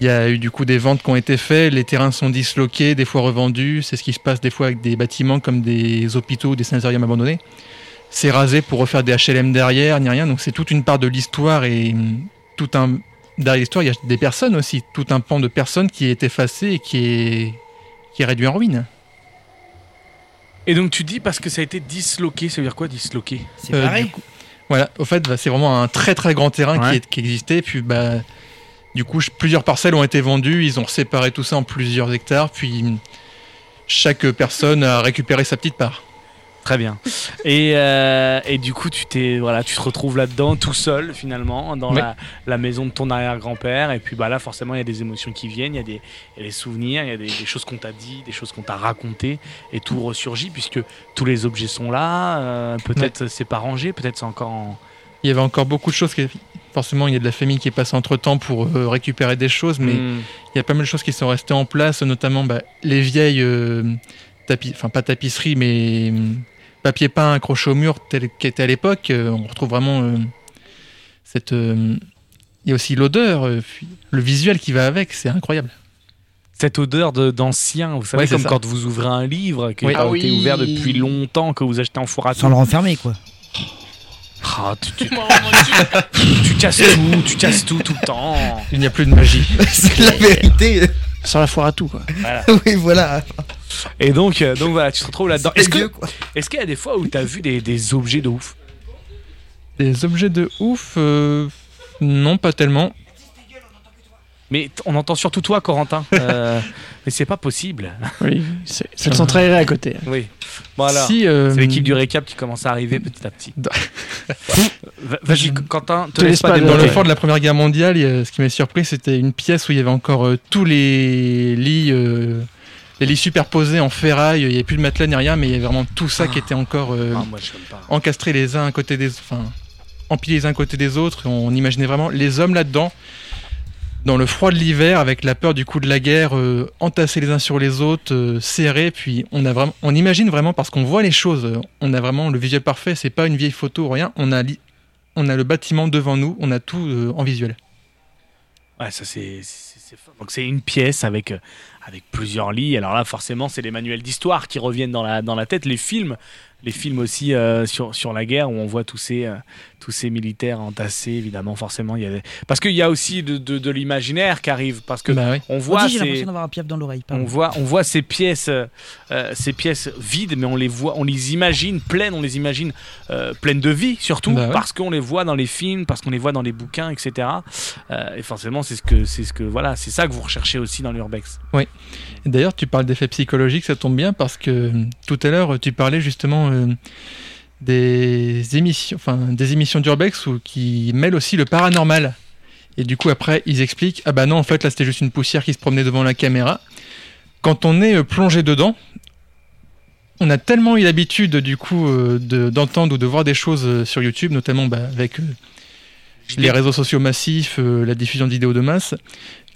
Il y a eu du coup des ventes qui ont été faites, les terrains sont disloqués, des fois revendus. C'est ce qui se passe des fois avec des bâtiments comme des hôpitaux ou des sanatoriums abandonnés. C'est rasé pour refaire des HLM derrière, ni rien. Donc c'est toute une part de l'histoire et hum, tout un derrière l'histoire, il y a des personnes aussi, tout un pan de personnes qui est effacé et qui est qui est réduit en ruine. Et donc tu dis parce que ça a été disloqué, ça veut dire quoi disloqué? C'est Euh, pareil. coup- Voilà, au fait, bah, c'est vraiment un très très grand terrain Ouais. qui, est- qui existait. Puis, bah, du coup, plusieurs parcelles ont été vendues. Ils ont séparé tout ça en plusieurs hectares. Puis, chaque personne a récupéré sa petite part. Très bien. Et, euh, et du coup, tu t'es voilà, tu te retrouves là-dedans tout seul finalement dans la, la maison de ton arrière-grand-père. Et puis bah là, forcément, il y a des émotions qui viennent, il y a des, y a des souvenirs, il y a des, des choses qu'on t'a dit, des choses qu'on t'a racontées, et tout ressurgit puisque tous les objets sont là. euh, peut-être c'est pas rangé, peut-être c'est encore en. Il y avait encore beaucoup de choses. Qui... Forcément, il y a de la famille qui est passée entre temps pour euh, récupérer des choses. Mais Hmm. il y a pas mal de choses qui sont restées en place, notamment bah, les vieilles euh, tapis, enfin pas tapisseries, mais papier peint accroché au mur tel qu'était à l'époque. Euh, on retrouve vraiment euh, cette. euh, il y a aussi l'odeur, euh, le visuel qui va avec, c'est incroyable. Cette odeur de- d'ancien, vous savez, Ouais, comme ça. quand vous ouvrez un livre qui Oui. a Ah été oui. ouvert depuis longtemps, que vous achetez en four à Sans le renfermer, quoi. Ah, tu, tu- tu casses tout, tu casses tout tout le temps. Il n'y a plus de magie. c'est la vérité. Sur la foire à tout, quoi. oui, voilà. Et donc, euh, donc voilà, tu te retrouves là-dedans. Est-ce qu'il y a des fois où tu as vu des, des objets de ouf? Des objets de ouf, euh, non, pas tellement. Mais on entend surtout toi, Corentin. Euh, mais c'est pas possible. Oui, c'est le centre aéré à côté. Oui. Voilà. Si, euh, C'est l'équipe du récap qui commence à arriver petit à petit. Vas-y, Quentin, te, Te laisse laisse pas pas Dans le fort de la Première Guerre mondiale, ce qui m'a surpris, c'était une pièce où il y avait encore euh, tous les lits, euh, les lits superposés en ferraille. Il n'y avait plus de matelas ni rien, mais il y avait vraiment tout ça qui était encore euh, Ah, moi, encastré les uns à côté des, enfin, empilés les uns à côté des autres. On imaginait vraiment les hommes là-dedans, dans le froid de l'hiver, avec la peur du coup de la guerre, euh, entassés les uns sur les autres, euh, serrés. Puis on a vraiment, on imagine vraiment parce qu'on voit les choses. On a vraiment le visuel parfait. C'est pas une vieille photo ou rien. On a, on a le bâtiment devant nous. On a tout en visuel. Ouais, ça c'est. Donc c'est une pièce avec avec plusieurs lits. Alors là, forcément, c'est les manuels d'histoire qui reviennent dans la dans la tête, les films, les films aussi euh, sur sur la guerre où on voit tous ces euh, tous ces militaires entassés. Évidemment, forcément, il y a des... parce qu'il y a aussi de, de, de l'imaginaire qui arrive parce que Bah oui. on voit dit, ces- l'impression d'avoir un piaf dans l'oreille. on voit, on voit ces pièces, euh, ces pièces vides, mais on les voit, on les imagine pleines, on les imagine euh, pleines de vie, surtout Bah ouais. parce qu'on les voit dans les films, parce qu'on les voit dans les bouquins, etc. Euh, et forcément, c'est ce que, c'est ce que, voilà, c'est ça que vous recherchez aussi dans l'urbex. Et D'ailleurs, tu parles d'effets psychologiques, ça tombe bien parce que euh, tout à l'heure, tu parlais justement euh, des émissions, enfin des émissions d'urbex où qui mêlent aussi le paranormal. Et du coup après ils expliquent ah bah non en fait là c'était juste une poussière qui se promenait devant la caméra. Quand on est euh, plongé dedans, on a tellement eu l'habitude du coup euh, de- d'entendre ou de voir des choses euh, sur YouTube, notamment bah, avec euh, les réseaux sociaux massifs, euh, la diffusion de vidéos de masse,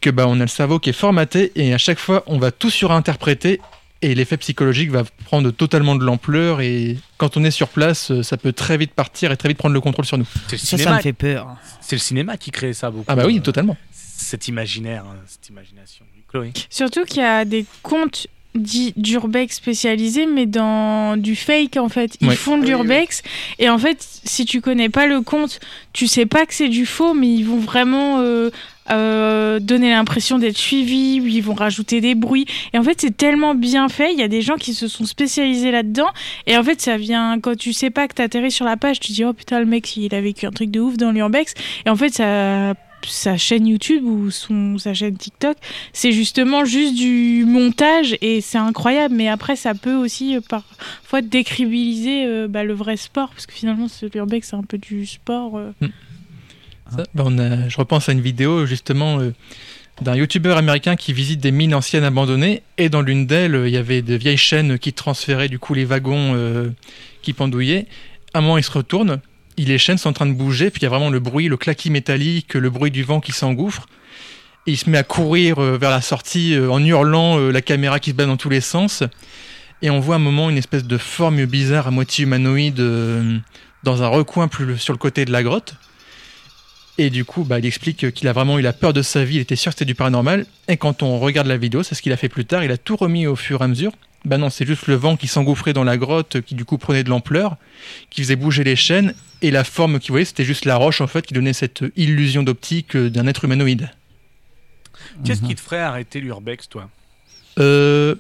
que bah on a le cerveau qui est formaté et à chaque fois on va tout surinterpréter et l'effet psychologique va prendre totalement de l'ampleur et quand on est sur place, euh, ça peut très vite partir et très vite prendre le contrôle sur nous. C'est le Ça, ça cinéma. me fait peur. C'est le cinéma qui crée ça beaucoup. Ah bah oui, totalement. Cet imaginaire, hein, cette imagination. Chloé. Surtout qu'il y a des comptes dits d'urbex spécialisés, mais dans du fake en fait. Ils Ouais. font de Oui, l'urbex et en fait, si tu connais pas le compte, tu sais pas que c'est du faux, mais ils vont vraiment euh, euh, donner l'impression d'être suivis, ou ils vont rajouter des bruits. Et en fait, c'est tellement bien fait. Il y a des gens qui se sont spécialisés là-dedans. Et en fait, ça vient quand tu sais pas que t'atterris sur la page, tu dis oh putain le mec il a vécu un truc de ouf dans l'urbex. Et en fait, ça sa chaîne YouTube ou son, sa chaîne TikTok, c'est justement juste du montage et c'est incroyable. Mais après, ça peut aussi euh, parfois décribiliser euh, bah, le vrai sport parce que finalement, ce l'urbex, c'est un peu du sport. euh. Ça, bah, je repense à une vidéo justement d'un youtubeur américain qui visite des mines anciennes abandonnées et dans l'une d'elles il y avait des vieilles chaînes qui transféraient du coup les wagons qui pendouillaient. À un moment il se retourne, les chaînes sont en train de bouger puis il y a vraiment le bruit, le claquis métallique, le bruit du vent qui s'engouffre. Il se met à courir euh, vers la sortie euh, en hurlant, euh, la caméra qui se bat dans tous les sens. Et on voit un moment une espèce de forme bizarre à moitié humanoïde dans un recoin plus sur le côté de la grotte. Et du coup, bah, il explique qu'il a vraiment eu la peur de sa vie, il était sûr que c'était du paranormal. Et quand on regarde la vidéo, c'est ce qu'il a fait plus tard, il a tout remis au fur et à mesure. Bah non, c'est juste le vent qui s'engouffrait dans la grotte, qui du coup prenait de l'ampleur, qui faisait bouger les chaînes, et la forme qu'il voyait, c'était juste la roche en fait, qui donnait cette illusion d'optique euh, d'un être humanoïde. Qu'est-ce qui te ferait arrêter l'urbex, toi? Euh,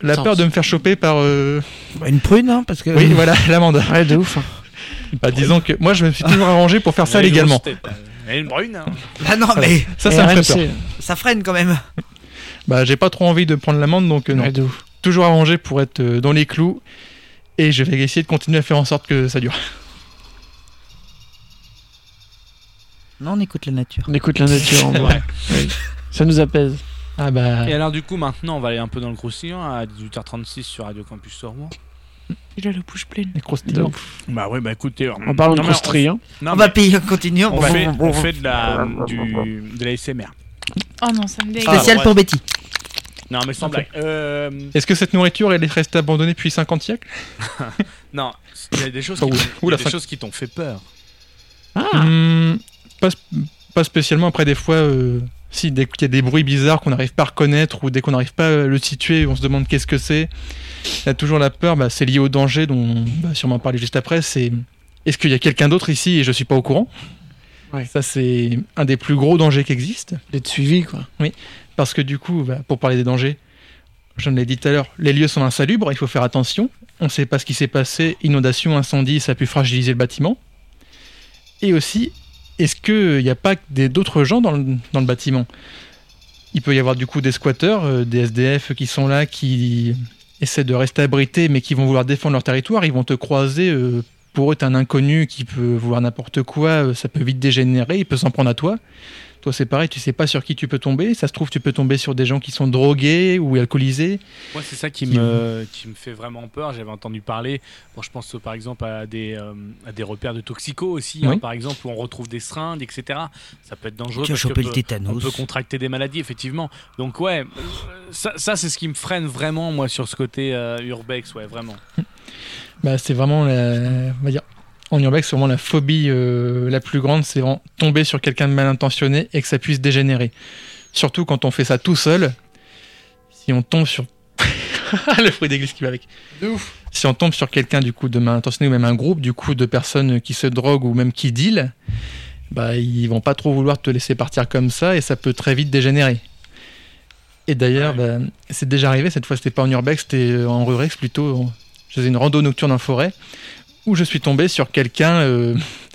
la peur de me faire choper par... euh, Bah, Une prune, hein, parce que. Oui, voilà, l'amende. Ouais, de ouf. hein. Bah, disons que moi, je me suis toujours arrangé pour faire ça légalement. Elle a une brune. hein. Ah non, mais Ça, ça me fait RMC. peur. ça freine quand même. Bah, j'ai pas trop envie de prendre l'amende, donc euh, non. Ouais, de ouf. Toujours arrangé pour être euh, dans les clous et je vais essayer de continuer à faire en sorte que ça dure. Non, on écoute la nature. On écoute la nature en vrai. Oui. Ça nous apaise. Ah bah Et alors, du coup, maintenant, on va aller un peu dans le croustillant à 18h36 sur Radio Campus Rouen. Il a la bouche pleine. Bah oui, bah écoutez. En parlant de non, on mais va payer en continuant. on fait, on fait de la, du, de la SMR. Oh non, ça me. Ah, Spécial pour Betty. Non, mais sans blague. Euh, Est-ce que cette nourriture elle est restée abandonnée depuis 50 siècles non, il y a des choses qui, ouh, t'ont- des choses qui fait peur. Ah, Hmm, pas, pas spécialement. Après, des fois, euh, si dès qu'il y a des bruits bizarres qu'on n'arrive pas à reconnaître ou dès qu'on n'arrive pas à le situer, on se demande qu'est-ce que c'est. Il y a toujours la peur. Bah, c'est lié au danger dont on va sûrement parler juste après. C'est est-ce qu'il y a quelqu'un d'autre ici et je suis pas au courant? Ouais. Ça, c'est un des plus gros dangers qui existent. d'être suivi quoi. Parce que du coup, bah, pour parler des dangers, je l'ai dit tout à l'heure, les lieux sont insalubres, il faut faire attention. On ne sait pas ce qui s'est passé, inondation, incendie, ça a pu fragiliser le bâtiment. Et aussi, est-ce qu'il n'y a pas d'autres gens dans le, dans le bâtiment? Il peut y avoir du coup des squatteurs, euh, des SDF qui sont là, qui essaient de rester abrités, mais qui vont vouloir défendre leur territoire. Ils vont te croiser. euh, pour eux, t'es un inconnu qui peut vouloir n'importe quoi, euh, ça peut vite dégénérer, il peut s'en prendre à toi. Toi, c'est pareil, tu sais pas sur qui tu peux tomber. Ça se trouve, tu peux tomber sur des gens qui sont drogués ou alcoolisés. Moi, c'est ça qui Qui- me, qui me fait vraiment peur. J'avais entendu parler, bon, je pense par exemple à des, euh, à des repères de toxicos aussi, hein, Oui. par exemple, où on retrouve des seringues, etc. Ça peut être dangereux. Parce que chopé le peut- on tétanos. peut contracter des maladies, effectivement. Donc, ouais, ça, ça, c'est ce qui me freine vraiment, moi, sur ce côté euh, urbex, ouais, vraiment. Bah, c'est vraiment la, on va dire, en urbex, c'est vraiment la phobie euh, la plus grande, c'est vraiment tomber sur quelqu'un de mal intentionné et que ça puisse dégénérer. Surtout quand on fait ça tout seul. Si on tombe sur le fruit d'église qui va avec. Si on tombe sur quelqu'un du coup de mal intentionné ou même un groupe du coup de personnes qui se droguent ou même qui deal, bah ils vont pas trop vouloir te laisser partir comme ça et ça peut très vite dégénérer. Et d'ailleurs, bah, c'est déjà arrivé, cette fois c'était pas en urbex, c'était euh, en rurex plutôt. Je faisais une rando nocturne en forêt où je suis tombé sur quelqu'un euh,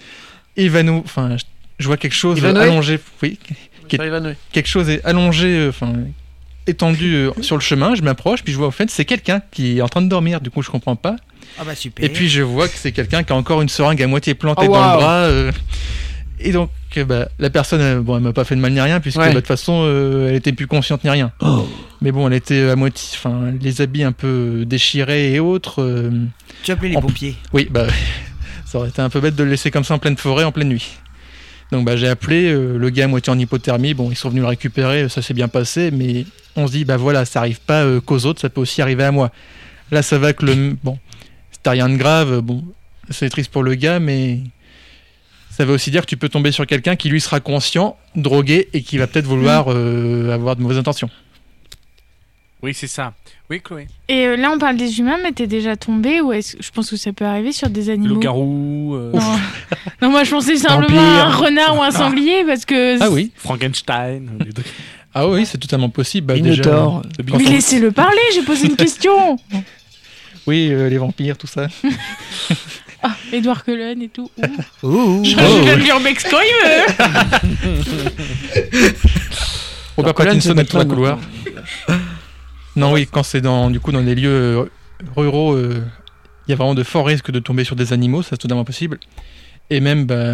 évanoui. Enfin, je, vois quelque chose Évanoui allongé. Oui, quelque chose est allongé, euh, enfin, étendu euh, sur le chemin, je m'approche, puis je vois en fait c'est quelqu'un qui est en train de dormir, du coup je comprends pas. Ah bah super. Et puis je vois que c'est quelqu'un qui a encore une seringue à moitié plantée Oh, dans le bras. euh, et donc euh, bah, la personne, bon elle m'a pas fait de mal ni rien, puisque Ouais. bah, de toute façon euh, elle était plus consciente ni rien. Mais bon, elle était à moitié, enfin les habits un peu déchirés et autres. euh, tu as appelé les en- pompiers. oui, bah ça aurait été un peu bête de le laisser comme ça en pleine forêt, en pleine nuit. Donc bah j'ai appelé euh, le gars à moitié en hypothermie. Bon, ils sont venus le récupérer, ça s'est bien passé, mais on se dit bah voilà, ça arrive pas euh, qu'aux autres, ça peut aussi arriver à moi. Là, ça va que le bon, c'était rien de grave. Bon, c'est triste pour le gars, mais ça veut aussi dire que tu peux tomber sur quelqu'un qui lui sera conscient, drogué et qui va peut-être vouloir euh, avoir de mauvaises intentions. Oui, c'est ça. Oui, Chloé. Et euh, là, on parle des humains, mais t'es déjà tombé ou est-ce je pense que ça peut arriver sur des animaux? Loup-garou, euh, Non. non, moi je pensais simplement à un renard ou un sanglier parce que. Ah oui, Frankenstein. ah oui, c'est totalement possible. Bah, déjà. Le Mais Fang. laissez-le parler, j'ai posé une question. oui, euh, les vampires, tout ça. Ah, Edouard Cullen et tout. Ouh. Ouh. Je Oh. vais l'urbex quand il veut. Robert Pattinson est dans le couloir. Non, oui, quand c'est dans, du coup, dans des lieux euh, ruraux, euh, il y a vraiment de forts risques de tomber sur des animaux, ça c'est totalement possible. Et même bah,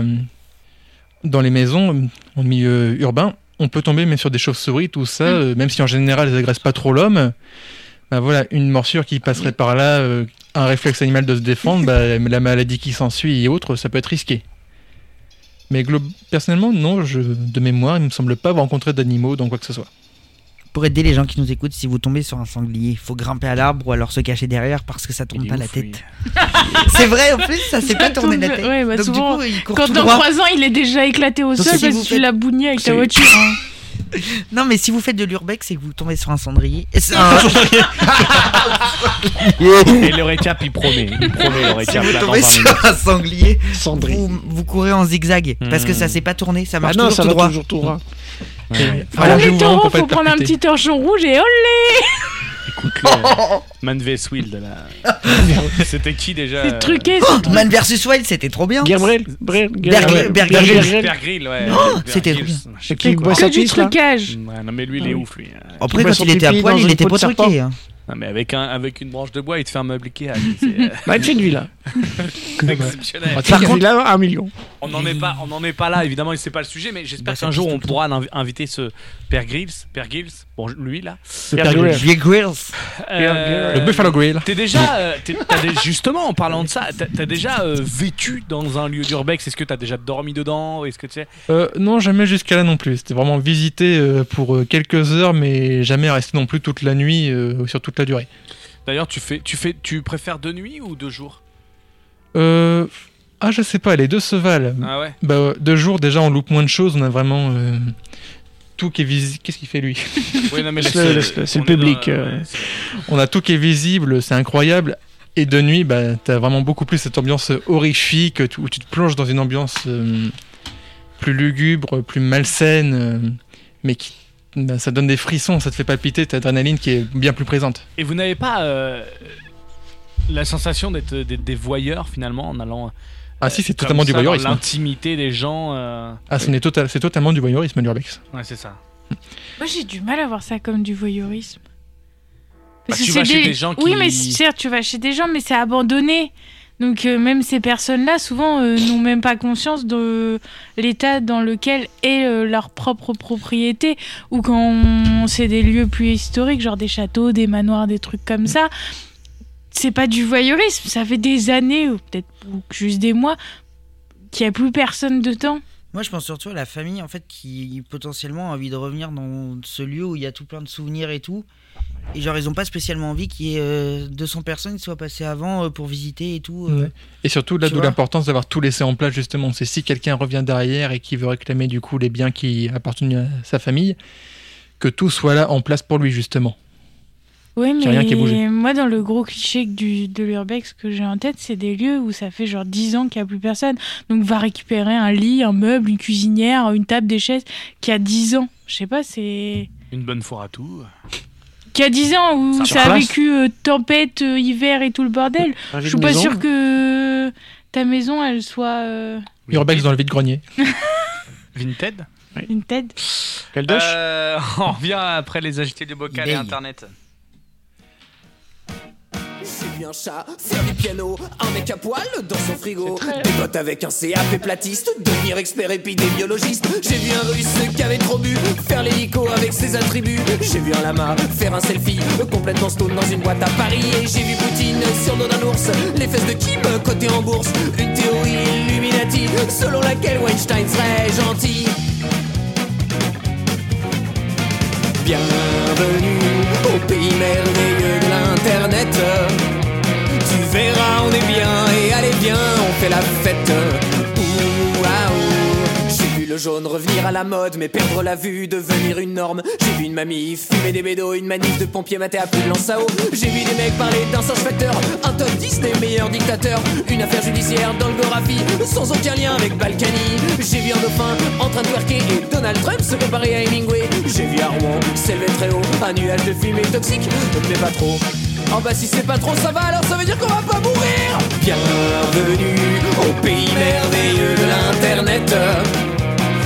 dans les maisons, en milieu urbain, on peut tomber même sur des chauves-souris, tout ça, euh, même si en général elles agressent pas trop l'homme. Bah voilà, une morsure qui passerait par là, euh, un réflexe animal de se défendre, bah, la maladie qui s'ensuit et autres, ça peut être risqué. Mais personnellement, non, je, de mémoire, il me semble pas avoir rencontré d'animaux dans quoi que ce soit. Pour aider les gens qui nous écoutent, si vous tombez sur un sanglier, il faut grimper à l'arbre ou alors se cacher derrière parce que ça tourne pas la ouf, tête. C'est vrai, en plus, ça s'est pas tourné la tête. ouais, bah, Donc souvent, du coup, il court Quand dans droit. 3 ans, il est déjà éclaté au Donc, sol si parce que tu faites- l'as bougné avec ta voiture. Non, mais si vous faites de l'urbex, c'est que vous tombez sur un cendrier. Et c'est un- Et le récap, il promet. Il promet le si récap. vous là, dans tombez 20 sur un sanglier, vous, vous courez en zigzag parce que Hmm. ça s'est pas tourné, ça Bah marche non, toujours ça tout va droit. toujours tout droit. Ouais. Les taureaux, rends pour pas faut être prendre un percuté. petit torchon rouge et olé Écoute-le. Man vs Wild, là. C'était qui déjà C'est euh, truqué, Oh, c'est Man vs Wild, c'était trop bien. Gabriel. Grylls, ouais. C'était trop sais Qui boit sa du là trucage. Ouais, non mais lui il est Ah oui. ouf lui. Après, Il boit quand il était à poil, il était pas truqué. hein. Non mais avec un avec une branche de bois il te fait un meuble Ikea. lui, C'est Bah, il euh, exceptionnel. Par contre, a un million. On n'en est pas on n'en est pas là évidemment c'est pas le sujet mais j'espère Bah, qu'un jour on pourra inv- inviter ce Père Grills, Père Grills, bon lui là. Bear Grylls. Bear Grylls. Euh, Le Buffalo Grill. T'es déjà, euh, justement en parlant de ça, t'as déjà euh, vécu dans un lieu d'urbex? Est-ce que t'as déjà dormi dedans? Est-ce que tu sais? Euh, non, jamais jusqu'à là non plus. C'était vraiment visiter euh, pour euh, quelques heures, mais jamais rester non plus toute la nuit, euh, sur toute la durée. D'ailleurs, tu fais, tu fais, tu préfères de nuit ou de jour Euh, ah, je sais pas, les deux se valent. Ah ouais. Bah, euh, deux jours, déjà, on loupe moins de choses. On a vraiment euh, tout qui est visible. Qu'est-ce qu'il fait lui? Oui, non mais c'est- le dans- public, euh. ouais, On a tout qui est visible, c'est incroyable. Et de nuit, bah, t'as vraiment beaucoup plus cette ambiance horrifique où tu te plonges dans une ambiance euh, plus lugubre, plus malsaine, euh, mais qui, bah, ça donne des frissons, ça te fait palpiter, t'as l'adrénaline qui est bien plus présente. Et vous n'avez pas euh, la sensation d'être des voyeurs finalement en allant. Ah si, c'est totalement du ça, voyeurisme. L'intimité des gens. euh, Ah, ce n'est total, c'est totalement du voyeurisme, l'urbex. Ouais, c'est ça. Moi, j'ai du mal à voir ça comme du voyeurisme. Bah, tu que vas c'est chez des gens Oui, qui- mais certes, tu vas chez des gens, mais c'est abandonné. Donc, euh, même ces personnes-là, souvent, euh, n'ont même pas conscience de l'état dans lequel est euh, leur propre propriété. Ou quand on- c'est des lieux plus historiques, genre des châteaux, des manoirs, des trucs comme ça. C'est pas du voyeurisme. Ça fait des années, ou peut-être juste des mois, qu'il n'y a plus personne dedans. Moi, je pense surtout à la famille en fait qui potentiellement a envie de revenir dans ce lieu où il y a tout plein de souvenirs et tout. Et genre, ils ont pas spécialement envie qu'il y ait euh, 200 personnes qui soient passées avant euh, pour visiter et tout. euh. Et surtout, là d'où l'importance d'avoir tout laissé en place, justement. C'est si quelqu'un revient derrière et qui veut réclamer du coup les biens qui appartenaient à sa famille, que tout soit là en place pour lui, justement. Oui, rien qui bougé. mais moi, dans le gros cliché du, de l'urbex que j'ai en tête, c'est des lieux où ça fait genre 10 ans qu'il n'y a plus personne. Donc, va récupérer un lit, un meuble, une cuisinière, une table, des chaises, qui a 10 ans. Je sais pas, c'est. Une bonne foire à tout. Qui a 10 ans, où Ça a place. vécu euh, tempête, euh, hiver et tout le bordel. Je suis pas sûre que ta maison, elle soit. euh, Urbex dans le vide-grenier. Vinted Une TED. Caldoche Euh, on revient après les agités du bocal et internet. J'ai vu un chat faire du piano, un mec à poil dans son frigo. Très- Des potes avec un CAP platiste, devenir expert épidémiologiste. J'ai vu un russe qui avait trop bu, faire l'hélico avec ses attributs. J'ai vu un lama faire un selfie, complètement stone dans une boîte à Paris. Et j'ai vu Poutine sur dos d'un ours, les fesses de Kim cotées en bourse. Une théorie illuminati, selon laquelle Weinstein serait gentil. Bienvenue au pays merveilleux de l'internet. On est bien et allez bien, on fait la fête. Ah. J'ai vu le jaune revenir à la mode, mais perdre la vue, devenir une norme. J'ai vu une mamie fumer des bédos, une manif de pompiers maté à plus de lance à. J'ai vu des mecs parler d'un singe facteur, un top 10 des meilleurs dictateurs. Une affaire judiciaire dans le Gorafi, sans aucun lien avec Balkany. J'ai vu un dauphin en train de twerker et Donald Trump se comparer à Hemingway. J'ai vu à Rouen s'élever très haut, un nuage de fumée toxique, mais pas trop. Oh bah si c'est pas trop ça va alors veut dire qu'on va pas mourir. Bienvenue au pays merveilleux de l'internet.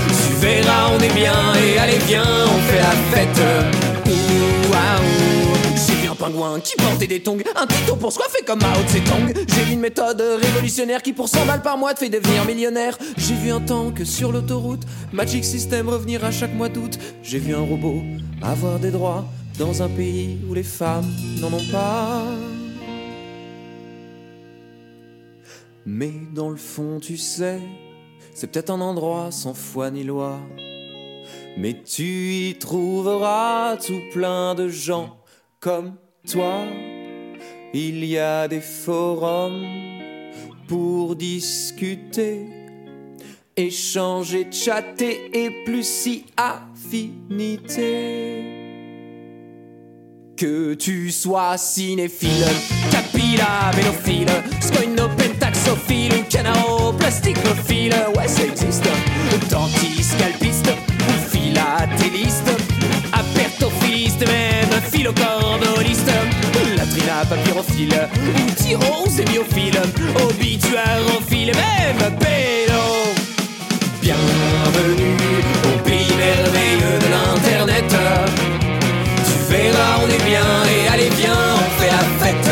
Tu verras on est bien et allez viens on fait la fête. Ouh, ah, ouh. J'ai vu un pingouin qui portait des tongs. Un tuto pour se coiffer comme Mao Tse-tung J'ai vu une méthode révolutionnaire qui pour 100 balles par mois te fait devenir millionnaire. J'ai vu un tank sur l'autoroute. Magic System revenir à chaque mois d'août. J'ai vu un robot avoir des droits dans un pays où les femmes n'en ont pas. Mais dans le fond, tu sais, c'est peut-être un endroit sans foi ni loi. Mais tu y trouveras tout plein de gens comme toi. Il y a des forums pour discuter, échanger, chatter et plus si affinité. Que tu sois cinéphile, capilla, vélophile, scoino, pentaxophile, ou canao, plasticophile, ouais ça existe. Dentiste, scalpiste, ou philatéliste, apertophiliste, même philocordoliste, latrina, papyrophile, ou obituarophile, et même pédo. Bienvenue au pays merveilleux de l'internet. Tu verras, on est bien et allez viens, on fait la fête.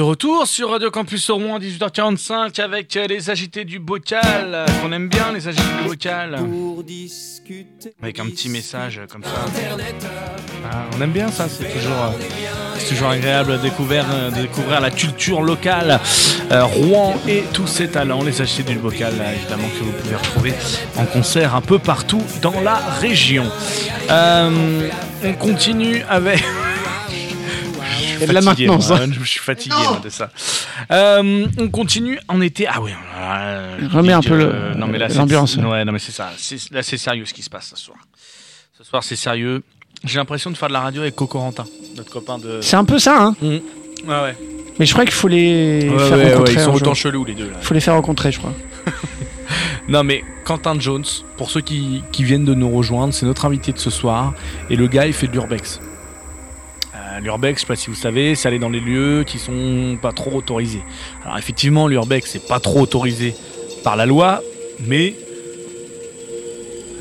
De retour sur Radio Campus Rouen 18h45 avec euh, les agités du bocal, qu'on aime bien les agités du bocal, Pour discuter. avec un petit message euh, comme ça. Ah, on aime bien ça, c'est toujours, euh, toujours agréable de découvrir, euh, la culture locale, euh, Rouen et tous ses talents, les agités du bocal évidemment que vous pouvez retrouver en concert un peu partout dans la région. On continue avec... De la fatigué, maintenance, moi, Je suis fatigué moi, de ça. Euh, on continue. On était. Ah oui. euh, Remets un peu le- non mais là c'est- l'ambiance. Ouais, non mais c'est ça. C'est- Là c'est sérieux ce qui se passe ce soir. Ce soir c'est sérieux. J'ai l'impression de faire de la radio avec Cocorentin, notre copain de. C'est un peu ça, hein. Ouais ouais. Mais je crois qu'il faut les Ouais, faire ouais, ouais, rencontrer. ils sont autant chelous les deux là. faut les faire rencontrer, je crois. Non mais Quentin Jones, pour ceux qui, qui viennent de nous rejoindre, c'est notre invité de ce soir. Et le gars il fait de l'urbex. L'urbex, je sais pas si vous savez, c'est aller dans les lieux qui sont pas trop autorisés. Alors effectivement, l'urbex c'est pas trop autorisé par la loi, mais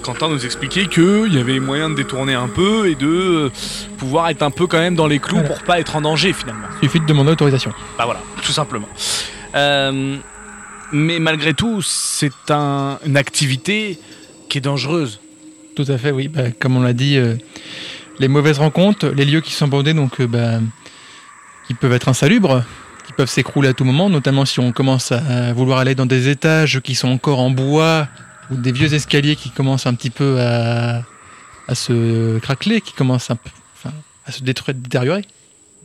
Quentin nous expliquait qu'il y avait moyen de détourner un peu et de euh, pouvoir être un peu quand même dans les clous Voilà. pour pas être en danger finalement. Il suffit de demander autorisation. Bah voilà, tout simplement. Euh, mais malgré tout, c'est un- une activité qui est dangereuse. Tout à fait, oui. Bah, comme on l'a dit, euh, les mauvaises rencontres, les lieux qui sont abandonnés, donc euh, bah, qui peuvent être insalubres, qui peuvent s'écrouler à tout moment, notamment si on commence à vouloir aller dans des étages qui sont encore en bois ou des vieux escaliers qui commencent un petit peu à, se craqueler, qui commencent à se détruire, détériorer.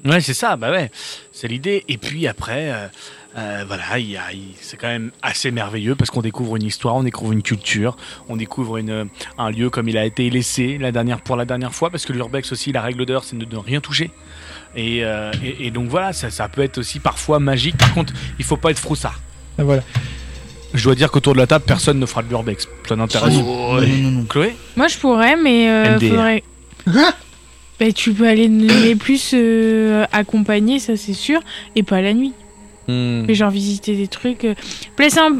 Ouais, c'est ça, bah ouais, c'est l'idée. Et puis après, euh, euh, voilà, il il- c'est quand même assez merveilleux parce qu'on découvre une histoire, on découvre une culture, on découvre une, un lieu comme il a été laissé la dernière, pour la dernière fois, parce que l'urbex aussi, la règle d'heure, c'est de ne rien toucher. Et, euh, et, et donc voilà, ça, ça peut être aussi parfois magique. Par contre, il faut pas être froussard. Ah, Voilà. Je dois dire qu'autour de la table, personne ne fera de l'urbex. Non, non, non, non. Chloé? Moi, je pourrais, mais euh, faudrait. Bah, tu peux aller les plus euh, accompagner, ça c'est sûr, et pas la nuit. Hmm. Mais genre visiter des trucs. euh, place un-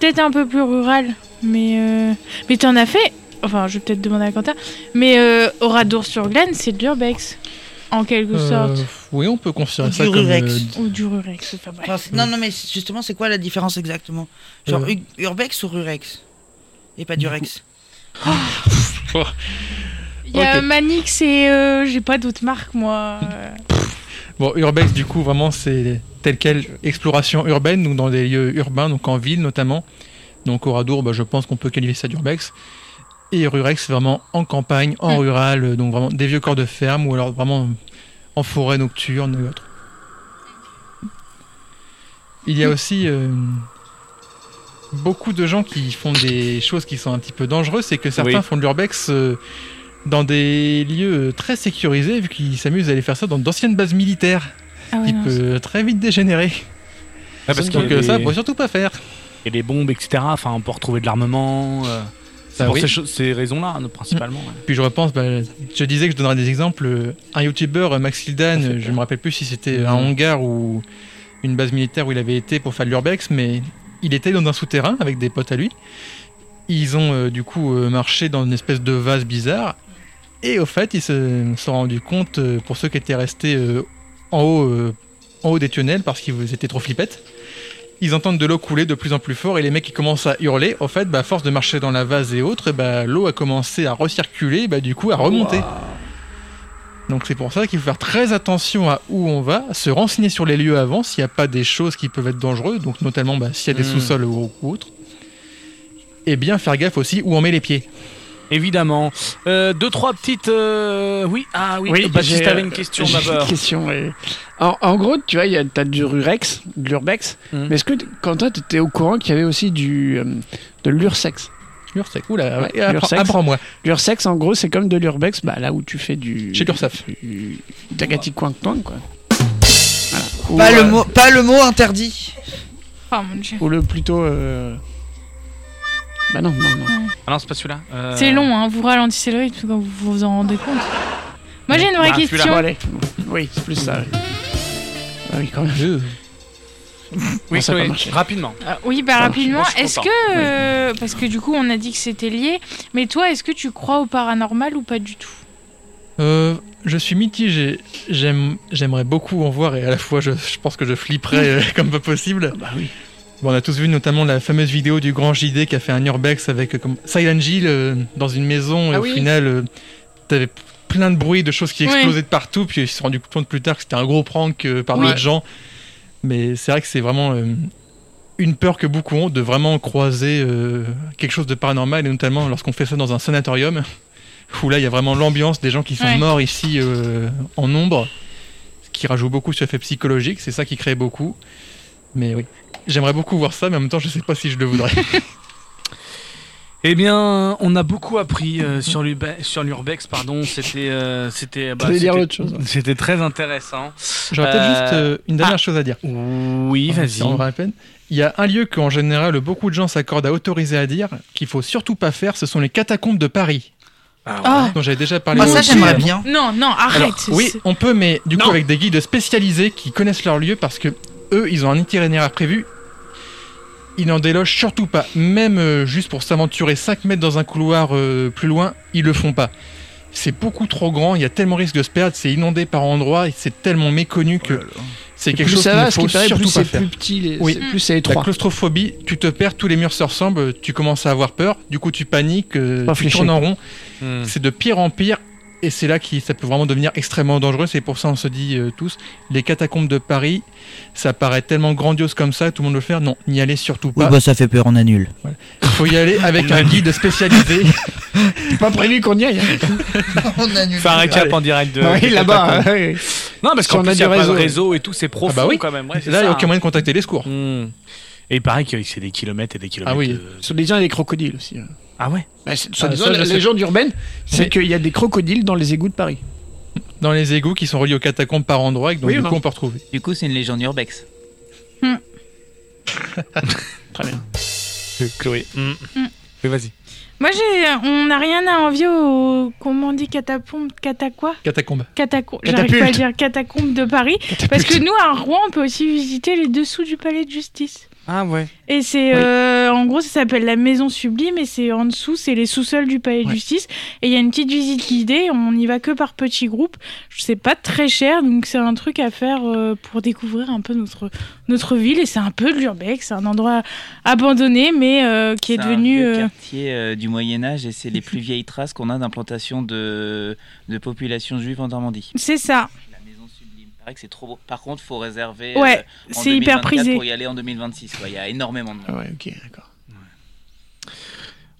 peut-être un peu plus rural, mais euh, mais t'en as fait. Enfin, je vais peut-être demander à Quentin. Mais euh, Oradour-sur-Glane, c'est de l'urbex, en quelque Euh, sorte, oui, on peut considérer ça comme. Euh, ou du rurex. Enfin, bref. Enfin, c'est- non, non, mais c'est- justement, c'est quoi la différence exactement? Genre Euh. ur- Urbex ou Rurex? Et pas Durex Il y a. Manix et euh, j'ai pas d'autres marques moi. Bon, Urbex, du coup, vraiment, c'est tel quel exploration urbaine, donc dans des lieux urbains, donc en ville notamment. Donc Oradour, bah, je pense qu'on peut qualifier ça d'urbex. Et Rurex, c'est vraiment en campagne, en Mm. rural, euh, donc vraiment des vieux corps de ferme ou alors vraiment en forêt nocturne et autres. Il y a aussi euh, beaucoup de gens qui font des choses qui sont un petit peu dangereuses, c'est que certains Oui. font de l'urbex euh, dans des lieux euh, très sécurisés, vu qu'ils s'amusent à aller faire ça dans d'anciennes bases militaires, Ah ouais, qui non, peut très vite dégénérer. Ouais, parce Donc que euh, ça, les, faut surtout pas faire. et les bombes, etc. Enfin, on peut retrouver de l'armement. euh, c'est Ah pour oui. ces, raisons-là, hein, principalement. ouais. Puis je repense, bah, je disais que je donnerais des exemples. euh, Un youtubeur, euh, Max Hildan, euh, je me rappelle plus si c'était un Mhm. hangar ou une base militaire où il avait été pour faire de l'urbex, mais il était dans un souterrain avec des potes à lui. Ils ont euh, du coup euh, marché dans une espèce de vase bizarre. Et au fait, ils se sont rendus compte, euh, pour ceux qui étaient restés euh, en, haut, euh, en haut des tunnels parce qu'ils étaient trop flippettes, ils entendent de l'eau couler de plus en plus fort et les mecs ils commencent à hurler. Au fait, bah, à force de marcher dans la vase et autres, bah, l'eau a commencé à recirculer, bah, du coup à remonter. Donc c'est pour ça qu'il faut faire très attention à où on va, se renseigner sur les lieux avant s'il n'y a pas des choses qui peuvent être dangereuses, donc notamment bah, s'il y a des Mm. sous-sols ou, ou autres. Et bien faire gaffe aussi où on met les pieds. Évidemment. Euh, deux, trois petites. euh, Oui, ah oui, Oui, Baptiste j'ai, avait euh, une question J'ai d'abord. une question. ouais. En, en gros, tu vois, il y a- t'as du Rurex, de l'Urbex. Mhm. Mais est-ce que, t- Quentin, tu étais au courant qu'il y avait aussi du, euh, de l'Ursex? L'Ursec, oula, Ouais, apprends- l'Ursex. apprends-moi. L'Ursex, en gros, c'est comme de l'Urbex, bah, là où tu fais du. Chez l'Ursaf. Du Tagati Coin Coin, quoi. Voilà. Ou, pas, le euh, mot, pas le mot interdit Oh mon dieu. Ou le plutôt. euh, Bah non, non, non. Ah non, c'est pas celui-là. Euh, C'est long, hein. vous ralentissez le rythme quand vous vous en rendez compte. Moi j'ai une vraie Ah, celui-là. question. Bon, allez. Oui, c'est plus ça. ouais. Ah oui, quand même. Euh, Oui, Non, ça marché. rapidement. Ah, oui, bah rapidement, est-ce que. euh, parce que du coup on a dit que c'était lié, mais toi est-ce que tu crois au paranormal ou pas du tout? Euh, je suis mitigé. J'aime, j'aimerais beaucoup en voir et à la fois je, je pense que je flipperais comme pas possible. Bah oui. Bon, on a tous vu notamment la fameuse vidéo du grand JD qui a fait un urbex avec euh, comme Silent Hill euh, dans une maison et Ah au oui. final euh, t'avais plein de bruit, de choses qui explosaient de partout puis ils se sont rendu compte plus tard que c'était un gros prank euh, par d'autres gens. Mais c'est vrai que c'est vraiment une peur que beaucoup ont de vraiment croiser quelque chose de paranormal et notamment lorsqu'on fait ça dans un sanatorium où là il y a vraiment l'ambiance des gens qui sont Ouais. morts ici en nombre ce qui rajoute beaucoup sur l'effet psychologique, c'est ça qui crée beaucoup. Mais oui, j'aimerais beaucoup voir ça, mais en même temps, je sais pas si je le voudrais. Eh bien, on a beaucoup appris euh, sur l'urbe- sur l'urbex, pardon. C'était, euh, c'était, bah, c'était- autre chose. C'était très intéressant. J'aurais peut-être Euh, juste euh, une dernière chose à dire. Oui, Ça vas-y. Il y a un lieu qu'en général beaucoup de gens s'accordent à autoriser à dire qu'il faut surtout pas faire, ce sont les catacombes de Paris, Ah dont j'avais déjà parlé. Moi, ça, précédemment. j'aimerais bien. Non, non, arrête. Alors, oui, on peut, mais du coup Non. avec des guides spécialisés qui connaissent leur lieu parce que eux, ils ont un itinéraire prévu. Ils n'en délogent surtout pas. Même euh, juste pour s'aventurer 5 mètres dans un couloir euh, plus loin, ils le font pas. C'est beaucoup trop grand, il y a tellement risque de se perdre, c'est inondé par endroits, et c'est tellement méconnu que c'est quelque plus chose ça qu'il va, ne ce faut qui paraît, surtout plus c'est faire. plus petit, les- Oui. c'est- plus c'est La étroit. claustrophobie, tu te perds, tous les murs se ressemblent, tu commences à avoir peur, du coup tu paniques, euh, tu tournes en rond, Hmm. c'est de pire en pire et c'est là que ça peut vraiment devenir extrêmement dangereux. C'est pour ça on se dit euh, tous, les catacombes de Paris, ça paraît tellement grandiose comme ça, tout le monde le fait. Non, n'y allez surtout Oui, pas. bah ça fait peur, on annule. Il faut y aller avec un guide spécialisé. C'est pas prévu qu'on y aille. hein. on annule. Faire un Allez. en direct de. oui, là-bas. hein, ouais. Non, parce Si qu'en on plus, a du réseau. réseau et tout, c'est profond Ah bah oui. quand même. ouais, là, il n'y a aucun moyen de contacter les secours. Hmm. Et il paraît que c'est des kilomètres et des kilomètres. Ah oui. de- Sur les gens, il y a des crocodiles aussi. Ah ouais Bah, Ah, ça, la légende urbaine, c'est Mais- qu'il y a des crocodiles dans les égouts de Paris. Dans les égouts qui sont reliés aux catacombes par endroit et que donc, Oui, du non. coup on peut retrouver. Du coup, c'est une légende urbex. Très bien. Chloé. Mm. Mm. Oui, vas-y. Moi, j'ai, on n'a rien à envier au, comment on dit, catapombe, cata quoi? Catacombe. Catacombe, j'arrive pas à dire catacombe de Paris. Parce que nous, à Rouen, on peut aussi visiter les dessous du palais de justice. Ah ouais. Et c'est, Oui. euh, en gros, ça s'appelle la maison sublime et c'est en dessous, c'est les sous-sols du palais de Ouais. justice. Et il y a une petite visite guidée, on n'y va que par petits groupes. C'est pas très cher, donc c'est un truc à faire euh, pour découvrir un peu notre, notre ville. Et c'est un peu de l'urbex, c'est un endroit abandonné, mais euh, qui est, C'est un devenu. vieux euh, quartier euh, du Moyen Âge et c'est les plus vieilles traces qu'on a d'implantation de, de population juive en Normandie. C'est ça, Il paraît que c'est trop beau. Par contre, faut réserver Ouais, euh, en c'est hyper 2024 prisé. pour y aller en 2026. quoi. Il y a énormément de monde. Ah ouais, ok, d'accord.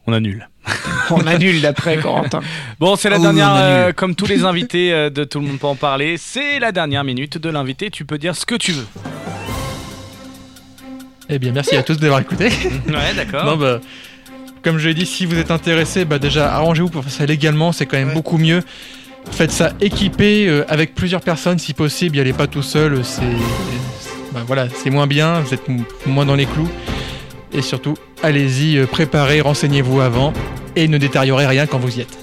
On annule. On annule d'après Corentin. Bon, c'est la Oh, dernière, euh, comme tous les invités euh, de Tout le monde peut en parler, c'est la dernière minute de l'invité. Tu peux dire ce que tu veux. Eh bien, merci à tous d'avoir écouté. Ouais, d'accord. Non, bah, comme je l'ai dit, si vous êtes intéressé, bah, déjà arrangez-vous pour faire ça légalement, c'est quand même Ouais. beaucoup mieux. Faites ça équipé euh, avec plusieurs personnes si possible, y allez pas tout seul, c'est bah, voilà, c'est moins bien, vous êtes moins dans les clous. Et surtout, allez-y, euh, préparez, renseignez-vous avant et ne détériorez rien quand vous y êtes.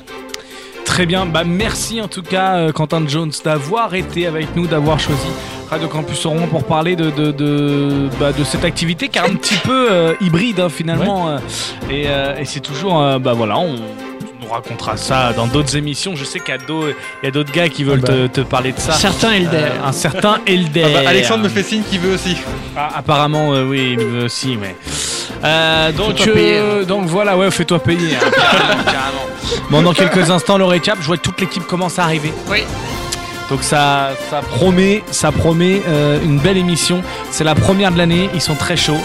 Très bien, bah merci en tout cas euh, Quentin Jones d'avoir été avec nous, d'avoir choisi Radio Campus Rouen pour parler de, de, de, bah, de cette activité qui est un petit peu euh, hybride hein, finalement. euh, et euh, et c'est toujours, bah voilà, on nous racontera ça dans d'autres émissions. Je sais qu'il y a d'autres il y a d'autres gars qui veulent Ah bah. te, te parler de ça. Certains Elder. Euh, un certain Elder. Ah bah, Alexandre me fait signe qu'il veut aussi. Ah, apparemment, euh, oui, il veut aussi, mais. Euh, donc, payer, euh, donc voilà, ouais, fais-toi payer. hein, carrément, carrément. Bon, dans quelques instants, le récap. Je vois que toute l'équipe commence à arriver. Oui. Donc ça, ça promet, ça promet euh, une belle émission. C'est la première de l'année. Ils sont très chauds.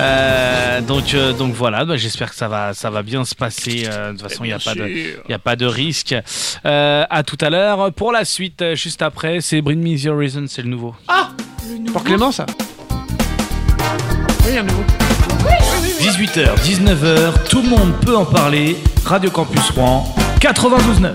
Euh, donc, euh, donc voilà. bah, J'espère que ça va, ça va bien se passer. Euh, de toute façon, il n'y a pas de, il n'y a pas de risque. Euh, à tout à l'heure. Pour la suite, juste après, c'est Bring Me Your Reason, c'est le nouveau. le nouveau- Pour Clément, ça? Oui, un nouveau. 18h, 19h, tout le monde peut en parler. Radio Campus Rouen, 92.9.